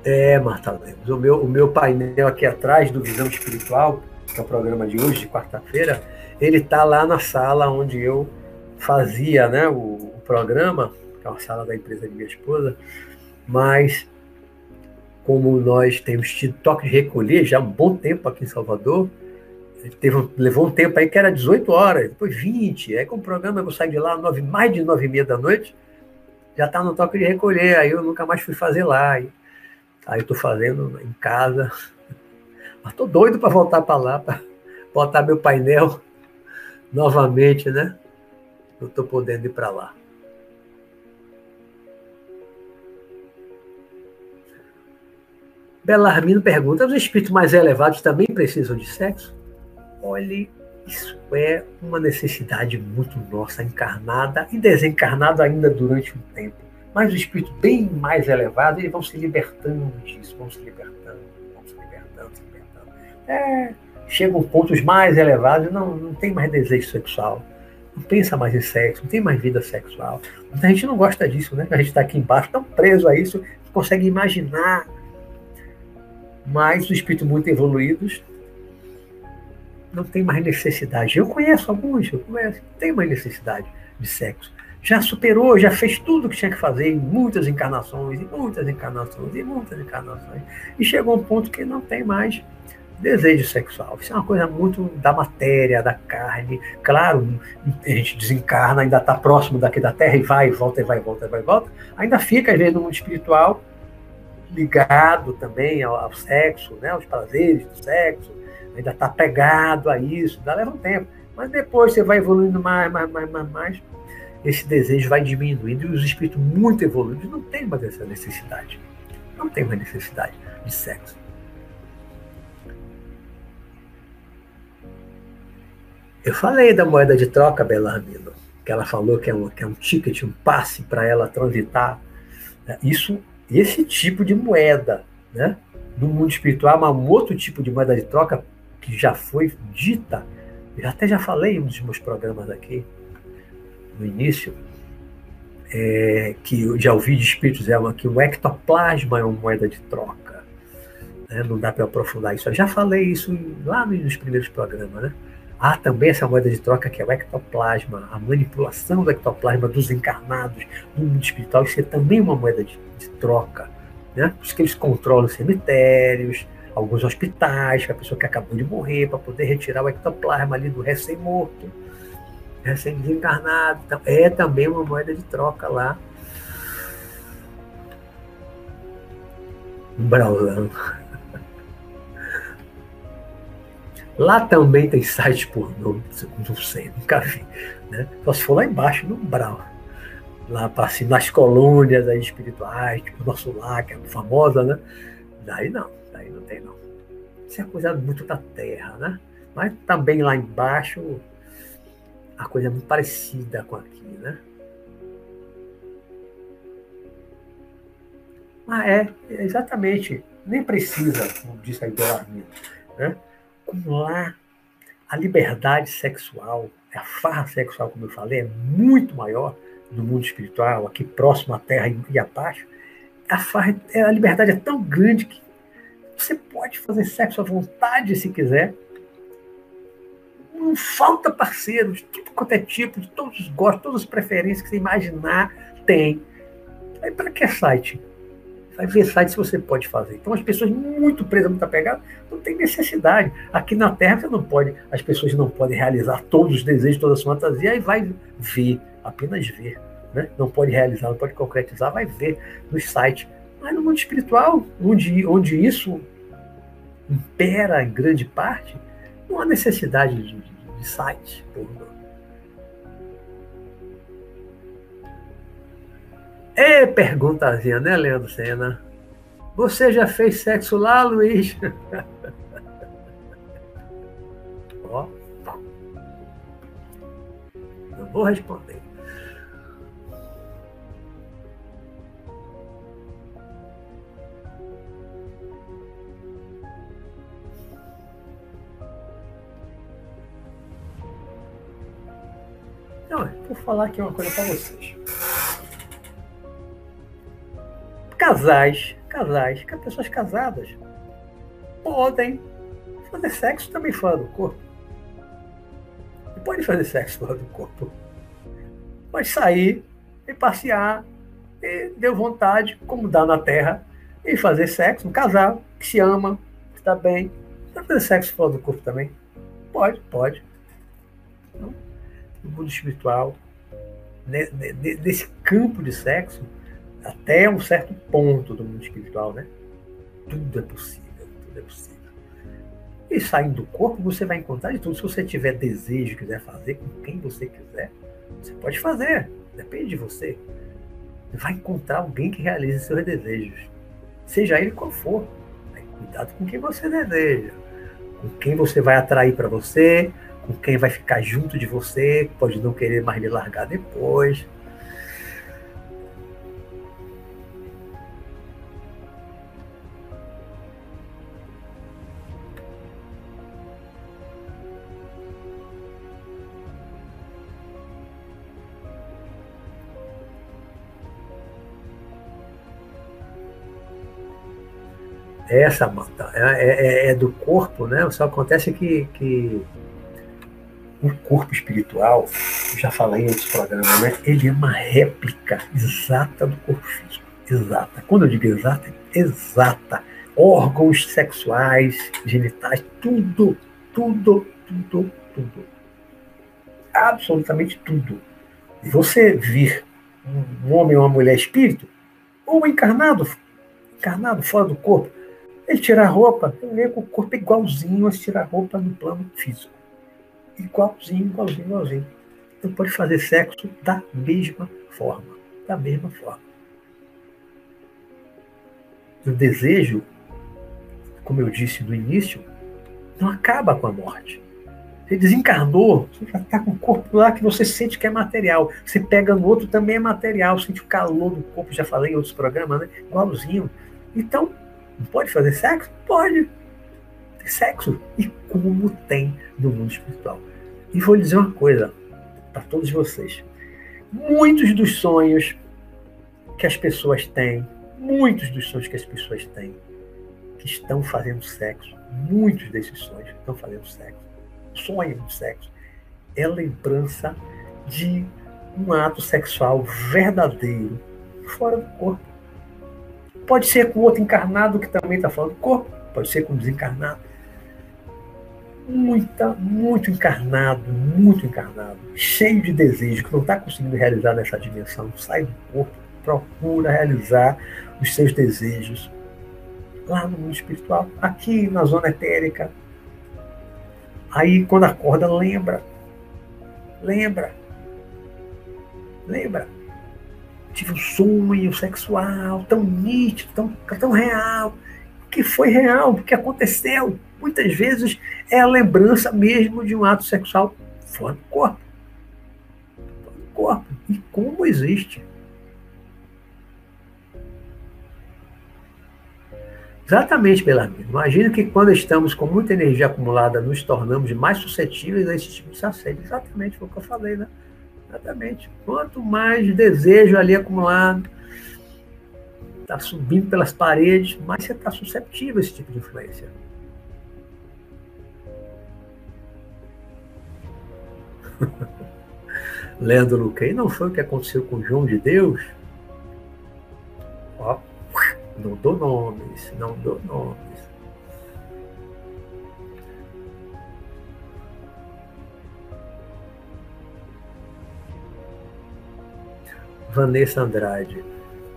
É, Marta Lemos. O meu, o meu painel aqui atrás do Visão Espiritual, que é o programa de hoje, de quarta-feira, ele está lá na sala onde eu fazia né, o, o, programa, que é uma sala da empresa de minha esposa, mas como nós temos tido toque de recolher já há um bom tempo aqui em Salvador, teve, levou um tempo aí que era 18 horas, depois 20, aí com o programa eu saí de lá nove, mais de nove e meia da noite, já está no toque de recolher, aí eu nunca mais fui fazer lá. E, Aí tô fazendo em casa. Mas tô doido para voltar para lá, para botar meu painel novamente, né? Eu tô podendo ir para lá. Belarmino pergunta: os espíritos mais elevados também precisam de sexo? Olhe, isso é uma necessidade muito nossa, encarnada e desencarnada ainda durante um tempo. Mas os espíritos bem mais elevados, eles vão se libertando disso, vão se libertando, vão se libertando, se libertando. É, chegam pontos mais elevados, não, não tem mais desejo sexual, não pensa mais em sexo, não tem mais vida sexual. A gente não gosta disso, né? A gente está aqui embaixo, tão preso a isso, não consegue imaginar. Mas os espíritos muito evoluídos não tem mais necessidade. Eu conheço alguns, eu conheço, tem mais necessidade de sexo já superou, já fez tudo o que tinha que fazer em muitas encarnações, em muitas encarnações, em muitas encarnações. E chegou a um ponto que não tem mais desejo sexual. Isso é uma coisa muito da matéria, da carne. Claro, a gente desencarna, ainda está próximo daqui da Terra e vai volta, e vai volta, e vai volta. Ainda fica, às vezes, no mundo espiritual, ligado também ao, ao sexo, né, aos prazeres do sexo. Ainda está pegado a isso, ainda leva um tempo. Mas depois você vai evoluindo mais, mais, mais, mais, mais esse desejo vai diminuindo e os espíritos muito evoluídos não têm mais essa necessidade. Não tem mais necessidade de sexo. Eu falei da moeda de troca, Belarmino, que ela falou que é um, que é um ticket, um passe para ela transitar. Isso, esse tipo de moeda, né? No mundo espiritual, mas um outro tipo de moeda de troca que já foi dita, eu até já falei em um dos meus programas aqui, no início, é, que eu já ouvi de espíritos ela que o ectoplasma é uma moeda de troca. Né? Não dá para aprofundar isso. Eu já falei isso lá nos primeiros programas. Né? Há também essa moeda de troca que é o ectoplasma, a manipulação do ectoplasma dos encarnados no mundo espiritual. Isso é também uma moeda de, de troca. Né? Por isso que eles controlam cemitérios, alguns hospitais, a pessoa que acabou de morrer, para poder retirar o ectoplasma ali do recém-morto recém-desencarnado. Então, é também uma moeda de troca lá. Um braulão. Lá também tem site pornô, não sei, nunca vi. Né? Só se for lá embaixo no Brau. Lá assim, nas colônias aí espirituais, tipo nosso lá, que é famosa, né? Daí não, daí não tem não. Isso é coisa muito da terra, né? Mas também lá embaixo a coisa é muito parecida com aqui, né? Ah, é, exatamente. Nem precisa, como disse a Belarmino, né? Como lá a liberdade sexual, a farra sexual, como eu falei, é muito maior no mundo espiritual, aqui próximo à Terra e abaixo. A, farra, a liberdade é tão grande que você pode fazer sexo à vontade se quiser, não falta parceiros, tudo quanto é tipo, de todos os gostos, todas as preferências que você imaginar, tem. Aí para que site? Vai ver site se você pode fazer. Então as pessoas muito presas, muito apegadas, não tem necessidade. Aqui na Terra você não pode, as pessoas não podem realizar todos os desejos, todas as fantasias, aí vai ver, apenas ver. Né? Não pode realizar, não pode concretizar, vai ver nos sites. Mas no mundo espiritual, onde, onde isso impera em grande parte, não há necessidade de, de, de site. É perguntazinha, né, Leandro Senna? Você já fez sexo lá, Luiz? Ó. Não vou responder. Vou falar aqui uma coisa para vocês. Casais, casais, pessoas casadas podem fazer sexo também fora do corpo. E pode fazer sexo fora do corpo. Pode sair e passear e deu vontade, como dá na Terra, e fazer sexo, um casal que se ama, que está bem. Pode fazer sexo fora do corpo também? Pode, pode. Então, no mundo espiritual, nesse campo de sexo, até um certo ponto do mundo espiritual, né? Tudo é possível, tudo é possível. E saindo do corpo, você vai encontrar de tudo. Se você tiver desejo, quiser fazer com quem você quiser, você pode fazer. Depende de você. Vai encontrar alguém que realize seus desejos. Seja ele qual for. Cuidado com quem você deseja. Com quem você vai atrair para você, com quem vai ficar junto de você, pode não querer mais lhe largar depois. essa mata é, é, é, do corpo, né? Só acontece que, que o corpo espiritual, já falei em outros programas, né? Ele é uma réplica exata do corpo físico. Exata. Quando eu digo exata, é exata. Órgãos sexuais, genitais, tudo, tudo, tudo, tudo. Absolutamente tudo. Você vir um homem ou uma mulher espírito, ou encarnado, encarnado fora do corpo, ele tira a roupa, ele vê com o corpo igualzinho a tirar a roupa no plano físico. Igualzinho, igualzinho, igualzinho. Então pode fazer sexo da mesma forma. Da mesma forma. O desejo, como eu disse no início, não acaba com a morte. Você desencarnou, você já está com o corpo lá que você sente que é material. Você pega no outro também é material, sente o calor do corpo, já falei em outros programas, né? Igualzinho. Então, pode fazer sexo? Pode. Sexo. E como tem no mundo espiritual. E vou lhe dizer uma coisa para todos vocês. Muitos dos sonhos que as pessoas têm, muitos dos sonhos que as pessoas têm, que estão fazendo sexo, muitos desses sonhos estão fazendo sexo, sonham de sexo, é lembrança de um ato sexual verdadeiro fora do corpo. Pode ser com outro encarnado que também está fora do corpo, pode ser com um desencarnado muita, muito encarnado, muito encarnado, cheio de desejo, que não está conseguindo realizar nessa dimensão, sai do corpo, procura realizar os seus desejos lá no mundo espiritual, aqui na zona etérica. Aí, quando acorda, lembra, lembra, lembra. Tive um sonho sexual tão nítido, tão, tão real, que foi real, que aconteceu muitas vezes é a lembrança mesmo de um ato sexual fora do corpo. Fora do corpo. E como existe. Exatamente, Belarmino. Imagina que quando estamos com muita energia acumulada, nos tornamos mais suscetíveis a esse tipo de assédio. Exatamente, foi o que eu falei, né? Exatamente. Quanto mais desejo ali acumulado, está subindo pelas paredes, mais você está suscetível a esse tipo de influência. Lendo Luquei, não foi o que aconteceu com João de Deus? Ó, não dou nomes, não dou nomes. Vanessa Andrade.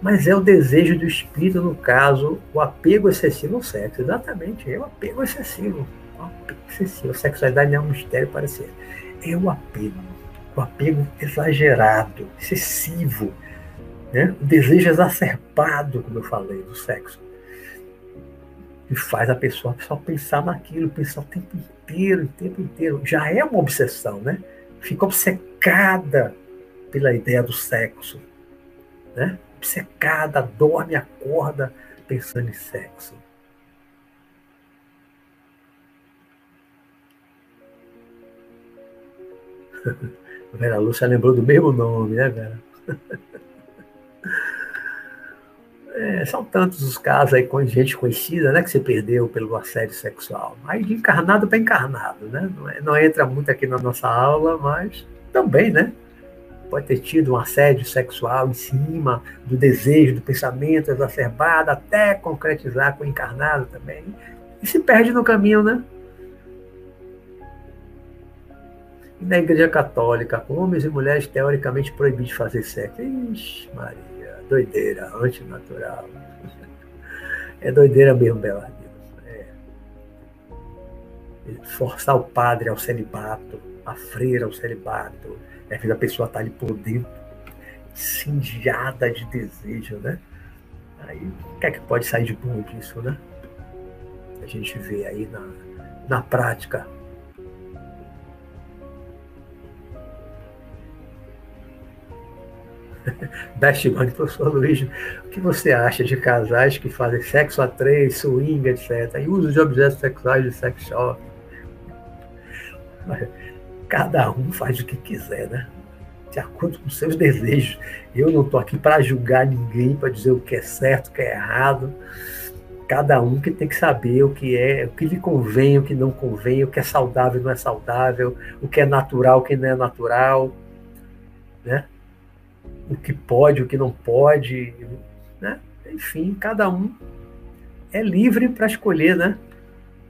Mas é o desejo do espírito, no caso, o apego excessivo ao sexo. Exatamente, é o apego excessivo. O apego excessivo. A sexualidade é um mistério para ser é o apego. O apego exagerado, excessivo. Né? O desejo exacerbado, como eu falei, do sexo. E faz a pessoa só pensar naquilo, pensar o tempo inteiro, o tempo inteiro. Já é uma obsessão, né? Fica obcecada pela ideia do sexo. Né? Obcecada, dorme, acorda pensando em sexo. Vera Lúcia lembrou do mesmo nome, né, Vera? É, são tantos os casos aí com gente conhecida, né, que se perdeu pelo assédio sexual. Aí de encarnado para encarnado, né? Não, é, não, entra muito aqui na nossa aula, mas também, né? Pode ter tido um assédio sexual em cima do desejo, do pensamento exacerbado, até concretizar com o encarnado também. E se perde no caminho, né? E na Igreja Católica, homens e mulheres teoricamente proibidos de fazer sexo. Ixi, Maria, doideira, antinatural. É doideira mesmo, Belardino. É. Forçar o padre ao celibato, a freira ao celibato. É que a pessoa está ali por dentro, cindiada de desejo, né? Aí, o que é que pode sair de bom disso, né? A gente vê aí na, na prática Best Money, professor Luiz, o que você acha de casais que fazem sexo a três, swing, etc., e uso de objetos sexuais de sex shop? Cada um faz o que quiser, né? De acordo com seus desejos. Eu não estou aqui para julgar ninguém, para dizer o que é certo, o que é errado. Cada um que tem que saber o que é, o que lhe convém, o que não convém, o que é saudável, não é saudável, o que é natural, o que não é natural, né? O que pode, o que não pode, né? Enfim, cada um é livre para escolher, né?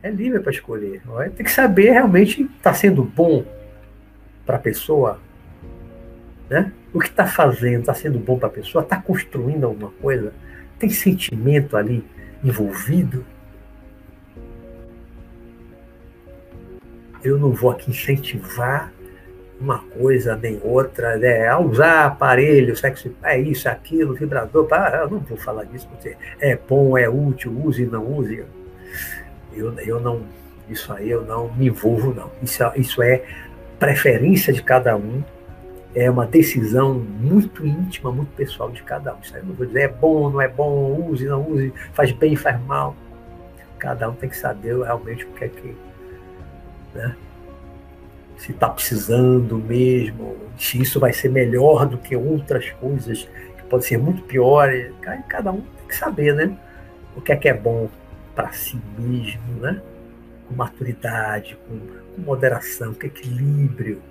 É livre para escolher. Tem que saber realmente está sendo bom para a pessoa, né? O que está fazendo está sendo bom para a pessoa, está construindo alguma coisa, tem sentimento ali envolvido. Eu não vou aqui incentivar uma coisa nem outra, né? A usar aparelho, sexo, é isso, é aquilo, vibrador, eu não vou falar disso, porque é bom, é útil, use, não use. Eu, eu não, isso aí eu não me envolvo, não. Isso, isso é preferência de cada um, é uma decisão muito íntima, muito pessoal de cada um. Isso aí eu não vou dizer é bom, não é bom, use, não use, faz bem, faz mal. Cada um tem que saber realmente o que é que. Né? Se está precisando mesmo, se isso vai ser melhor do que outras coisas que podem ser muito piores. Cada um tem que saber, né? O que é que é bom para si mesmo, né? Com maturidade, com, com moderação, com equilíbrio.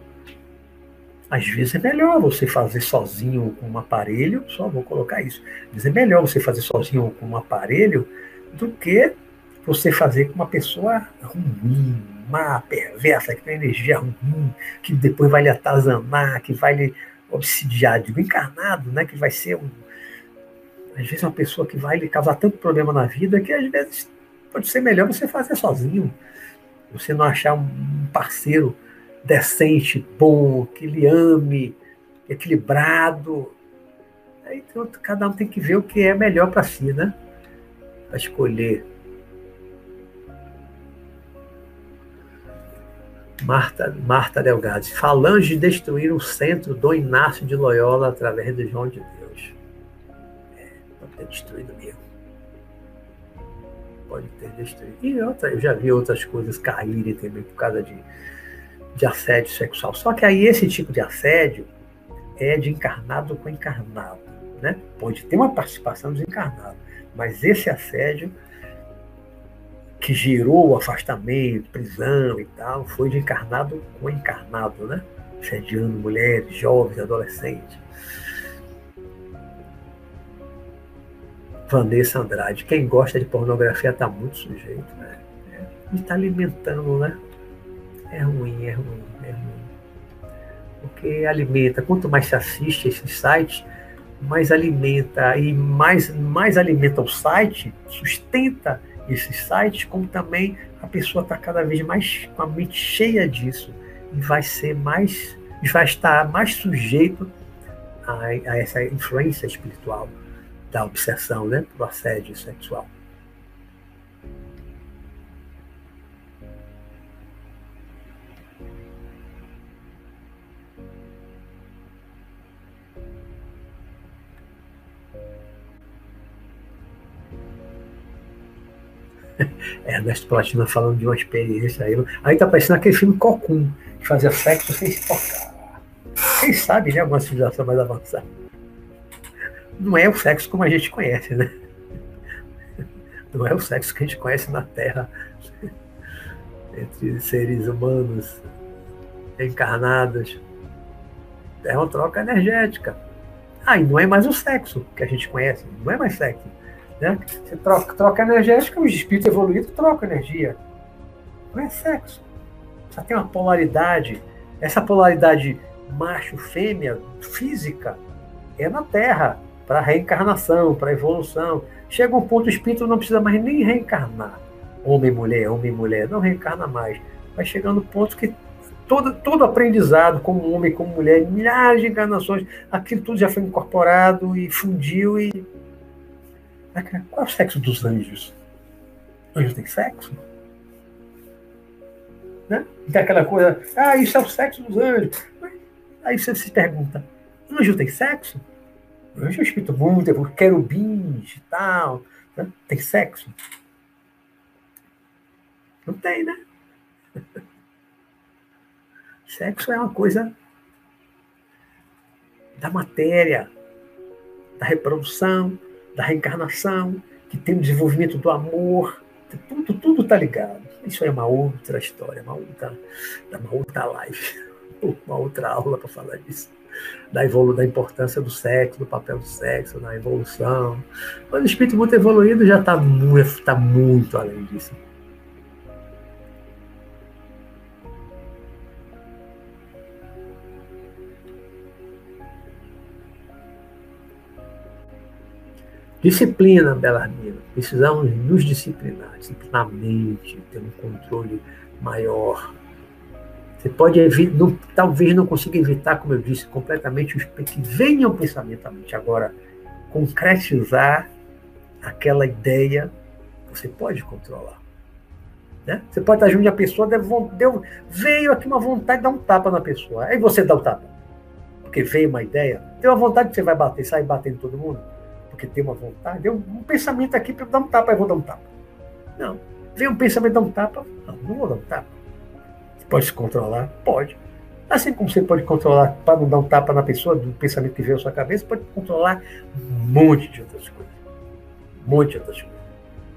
Às vezes é melhor você fazer sozinho com um aparelho, só vou colocar isso. Às vezes é melhor você fazer sozinho com um aparelho do que você fazer com uma pessoa ruim, má, perversa, que tem energia ruim, que depois vai lhe atazanar, que vai lhe obsidiar, digo, encarnado, né? Que vai ser um. Às vezes uma pessoa que vai lhe causar tanto problema na vida que às vezes pode ser melhor você fazer sozinho. Você não achar um parceiro decente, bom, que lhe ame, equilibrado. Aí então, cada um tem que ver o que é melhor para si, né? Para escolher Marta, Marta Delgado. Falange destruir o centro do Inácio de Loyola através do João de Deus. É, pode ter destruído mesmo. Pode ter destruído. E outra, eu já vi outras coisas caírem também por causa de, de assédio sexual. Só que aí esse tipo de assédio é de encarnado com encarnado. Né? Pode ter uma participação dos encarnados, mas esse assédio que gerou o afastamento, prisão e tal, foi de encarnado com encarnado, né? Sediando mulheres, jovens, adolescentes. Vanessa Andrade, quem gosta de pornografia está muito sujeito, né? É, e está alimentando, né? É ruim, é ruim, é ruim. Porque alimenta, quanto mais se assiste a esses sites, mais alimenta, e mais, mais alimenta o site, sustenta esses sites, como também a pessoa está cada vez mais com a mente cheia disso e vai ser mais, vai estar mais sujeito a, a essa influência espiritual da obsessão, né, do assédio sexual. Ernesto Platina falando de uma experiência aí. Aí tá parecendo aquele filme Cocum, que fazia sexo sem se tocar. Quem sabe, né? Alguma civilização mais avançada. Não é o sexo como a gente conhece, né? Não é o sexo que a gente conhece na Terra entre seres humanos encarnados. É uma troca energética. Ah, e não é mais o sexo que a gente conhece, não é mais sexo. Né? Você troca, troca energética, os espíritos evoluídos trocam energia. Não é sexo. Só tem uma polaridade. Essa polaridade macho-fêmea, física, é na Terra, para reencarnação, para evolução. Chega um ponto, o espírito não precisa mais nem reencarnar. Homem, mulher, homem, mulher, não reencarna mais. Vai chegando ponto que todo, todo aprendizado, como homem, como mulher, milhares de encarnações, aquilo tudo já foi incorporado e fundiu e. Qual é o sexo dos anjos? Anjos têm sexo? Né? Tem aquela coisa, ah, isso é o sexo dos anjos. Aí você se pergunta, anjo tem sexo? Anjo é escrito muito, é querubins e tal. Né? Tem sexo? Não tem, né? Sexo é uma coisa da matéria, da reprodução, da reencarnação, que tem o desenvolvimento do amor. Tudo, tudo está ligado. Isso é uma outra história, uma outra, uma outra live uma outra aula para falar disso. Da, evolu da importância do sexo, do papel do sexo na evolução. Mas o espírito muito evoluído já está tá muito além disso. Disciplina, Belarmino. Precisamos nos disciplinar, disciplinar a mente, ter um controle maior você pode não, talvez não consiga evitar, como eu disse, completamente os que venha o pensamento à mente. Agora, concretizar aquela ideia, você pode controlar. Né? Você pode estar junto de uma pessoa, deu, deu, veio aqui uma vontade de dar um tapa na pessoa. Aí você dá o tapa. Porque veio uma ideia. Tem uma vontade que você vai bater, sair batendo todo mundo. Porque tem uma vontade. Deu um pensamento aqui para dar um tapa, aí vou dar um tapa. Não. Veio um pensamento dar um tapa. Não, não vou dar um tapa Pode se controlar? Pode. Assim como você pode controlar para não dar um tapa na pessoa do pensamento que veio à sua cabeça, pode controlar um monte de outras coisas. Um monte de outras coisas.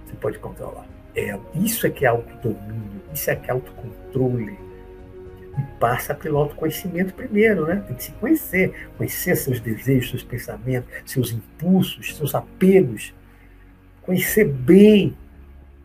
Você pode controlar. É, isso é que é autodomínio, isso é que é autocontrole. E passa pelo autoconhecimento primeiro, né? Tem que se conhecer, conhecer seus desejos, seus pensamentos, seus impulsos, seus apegos. Conhecer bem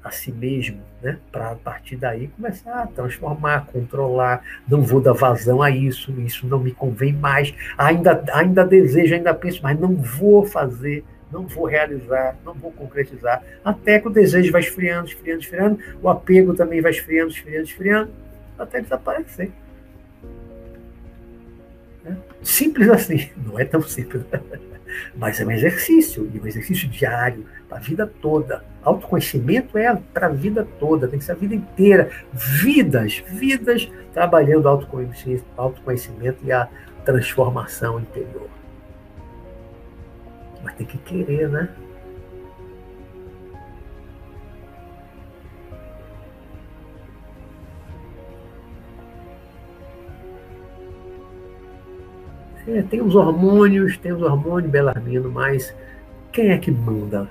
a si mesmo, né? Para a partir daí começar a transformar, controlar, não vou dar vazão a isso, isso não me convém mais, ainda, ainda desejo, ainda penso, mas não vou fazer, não vou realizar, não vou concretizar, até que o desejo vai esfriando, esfriando, esfriando, o apego também vai esfriando, esfriando, esfriando, até desaparecer. Né? Simples assim, não é tão simples, mas é um exercício, e um exercício diário, para a vida toda. Autoconhecimento é para a vida toda, tem que ser a vida inteira. Vidas, vidas trabalhando autoconhecimento, autoconhecimento e a transformação interior. Mas tem que querer, né? É, tem os hormônios, tem os hormônios Belarmino, mas quem é que manda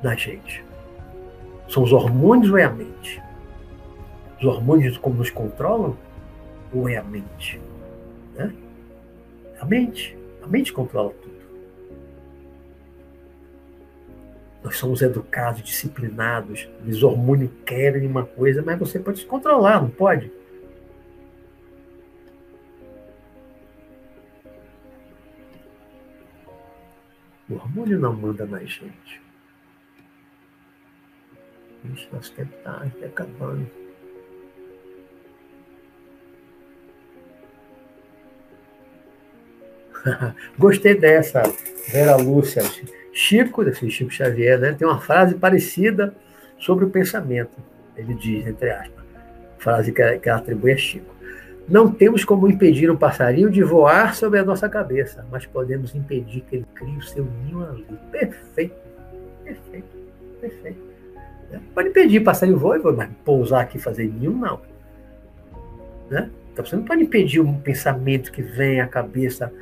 na gente? São os hormônios ou é a mente? Os hormônios como nos controlam ou é a mente? Né? A mente. A mente controla tudo. Nós somos educados, disciplinados. Os hormônios querem uma coisa, mas você pode se controlar, não pode? O hormônio não manda na gente. Ixi, nosso tempo está acabando. Gostei dessa, Vera Lúcia. Chico, desse Chico Xavier, né, tem uma frase parecida sobre o pensamento. Ele diz, entre aspas, frase que, que atribui a Chico. Não temos como impedir um passarinho de voar sobre a nossa cabeça, mas podemos impedir que ele crie o seu ninho ali. Perfeito, perfeito, perfeito. Né? Pode impedir passarinho voar, mas pousar aqui e fazer ninho, não. Né? Então você não pode impedir um pensamento que vem à cabeça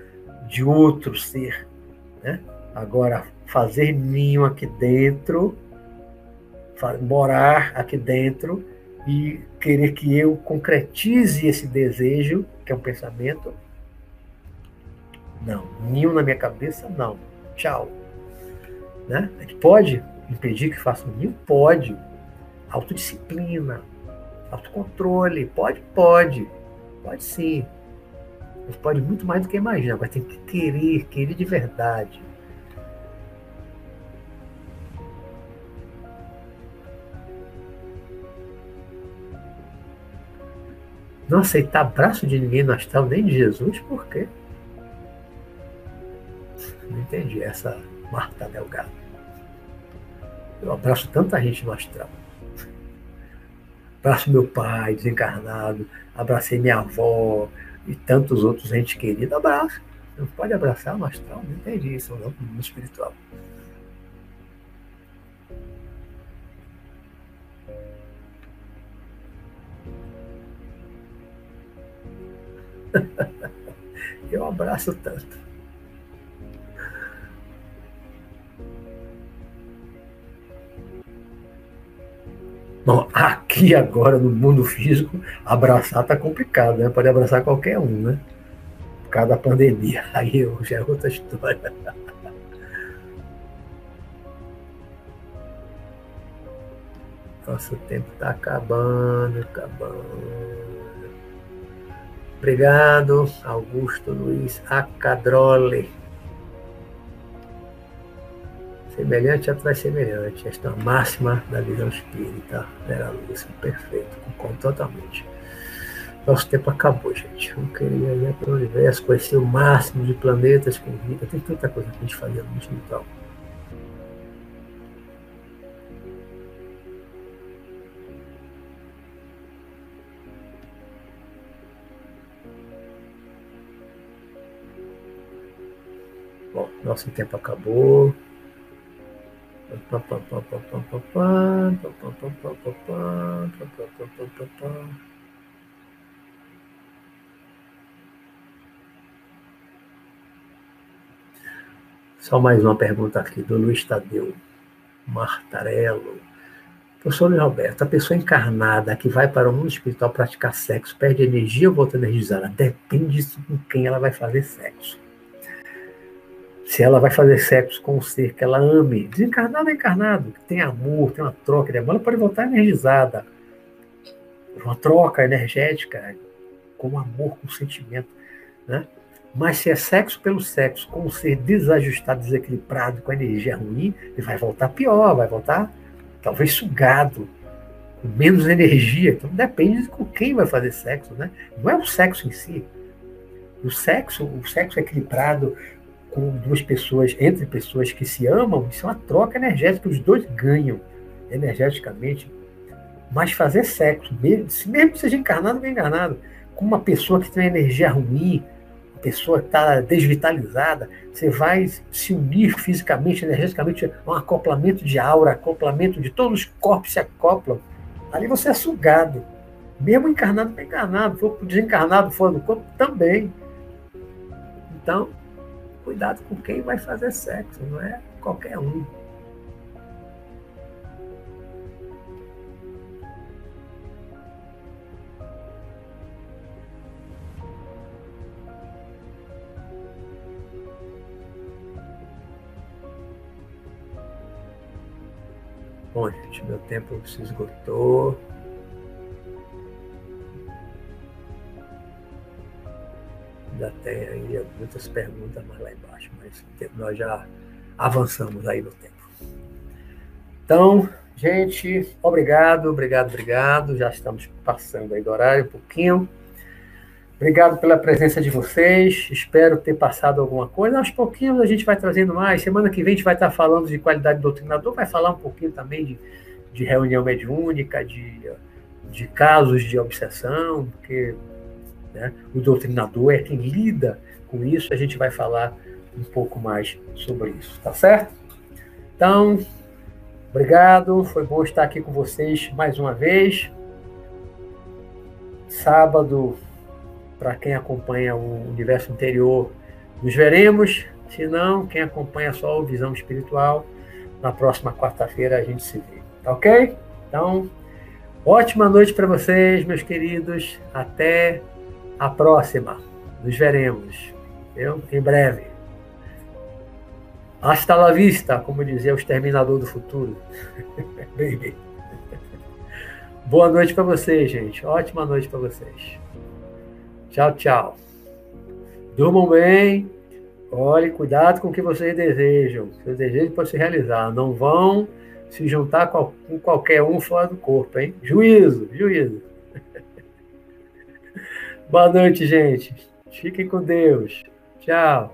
de outro ser. Né? Agora, fazer ninho aqui dentro, morar aqui dentro, e querer que eu concretize esse desejo, que é um pensamento. Não, ninho na minha cabeça, não. Tchau. Né? É pode impedir que faça um ninho? Pode. Autodisciplina, autocontrole, pode, pode. Pode sim. Mas pode muito mais do que imagina. Mas tem que querer, querer de verdade. Não aceitar abraço de ninguém no astral, nem de Jesus, por quê? Não entendi essa Marta Delgado. Eu abraço tanta gente no astral. Abraço meu pai, desencarnado, abracei minha avó e tantos outros entes queridos. Abraço. Não pode abraçar no astral, não entendi isso, não, no espiritual. Eu abraço tanto. Bom, aqui agora no mundo físico, abraçar tá complicado, né? Pode abraçar qualquer um, né? Por causa da pandemia. Aí já é outra história. Nosso tempo tá acabando, acabando. Obrigado, Augusto Luiz Acadrole. Semelhante atrai semelhante. Esta é a máxima da visão espírita. Vera Lúcia, perfeito, concordo totalmente. Nosso tempo acabou, gente. Eu queria ir para o universo, conhecer o máximo de planetas com vida. Tem tanta coisa que a gente fazia no espiritual. Nosso tempo acabou. Só mais uma pergunta aqui do Luiz Tadeu Martarello. Professor Luiz Roberto, a pessoa encarnada que vai para o mundo espiritual praticar sexo perde energia ou volta energizada? Depende com quem ela vai fazer sexo se ela vai fazer sexo com um ser que ela ame, desencarnado ou encarnado, que tem amor, tem uma troca de amor, ela pode voltar energizada. Uma troca energética, com amor, com sentimento. Né? Mas se é sexo pelo sexo, com um ser desajustado, desequilibrado, com energia ruim, ele vai voltar pior, vai voltar talvez sugado, com menos energia. Então depende de com quem vai fazer sexo, né? Não é o sexo em si. O sexo, o sexo equilibrado, com duas pessoas, entre pessoas que se amam, isso é uma troca energética, os dois ganham energeticamente. Mas fazer sexo, mesmo, mesmo que seja encarnado ou enganado, com uma pessoa que tem energia ruim, uma pessoa que está desvitalizada, você vai se unir fisicamente, energeticamente, um acoplamento de aura, acoplamento de todos os corpos se acoplam. Ali você é sugado. Mesmo encarnado ou encarnado, for desencarnado fora do corpo, também. Então, cuidado com quem vai fazer sexo, não é qualquer um. Bom, gente, meu tempo se esgotou. Ainda tem ainda muitas perguntas mais lá embaixo, mas nós já avançamos aí no tempo. Então, gente, obrigado, obrigado, obrigado. Já estamos passando aí do horário um pouquinho. Obrigado pela presença de vocês. Espero ter passado alguma coisa. Aos pouquinhos a gente vai trazendo mais. Semana que vem a gente vai estar falando de qualidade doutrinador, vai falar um pouquinho também de, de reunião mediúnica, de, de casos de obsessão, porque né, o doutrinador é quem lida com isso. A gente vai falar um pouco mais sobre isso, tá certo? Então, obrigado. Foi bom estar aqui com vocês mais uma vez. Sábado para quem acompanha o universo interior, nos veremos. Se não, quem acompanha só o Visão Espiritual, na próxima quarta-feira a gente se vê. Tá ok? Então, ótima noite para vocês, meus queridos. Até a próxima. Nos veremos. Eu, em breve. Hasta la vista, como dizia o Exterminador do Futuro. Baby. Boa noite para vocês, gente. Ótima noite para vocês. Tchau, tchau. Durmam bem. Olhe, cuidado com o que vocês desejam. Seus desejos podem se realizar. Não vão se juntar com qualquer um fora do corpo, hein? Juízo, juízo. Boa noite, gente. Fiquem com Deus. Tchau.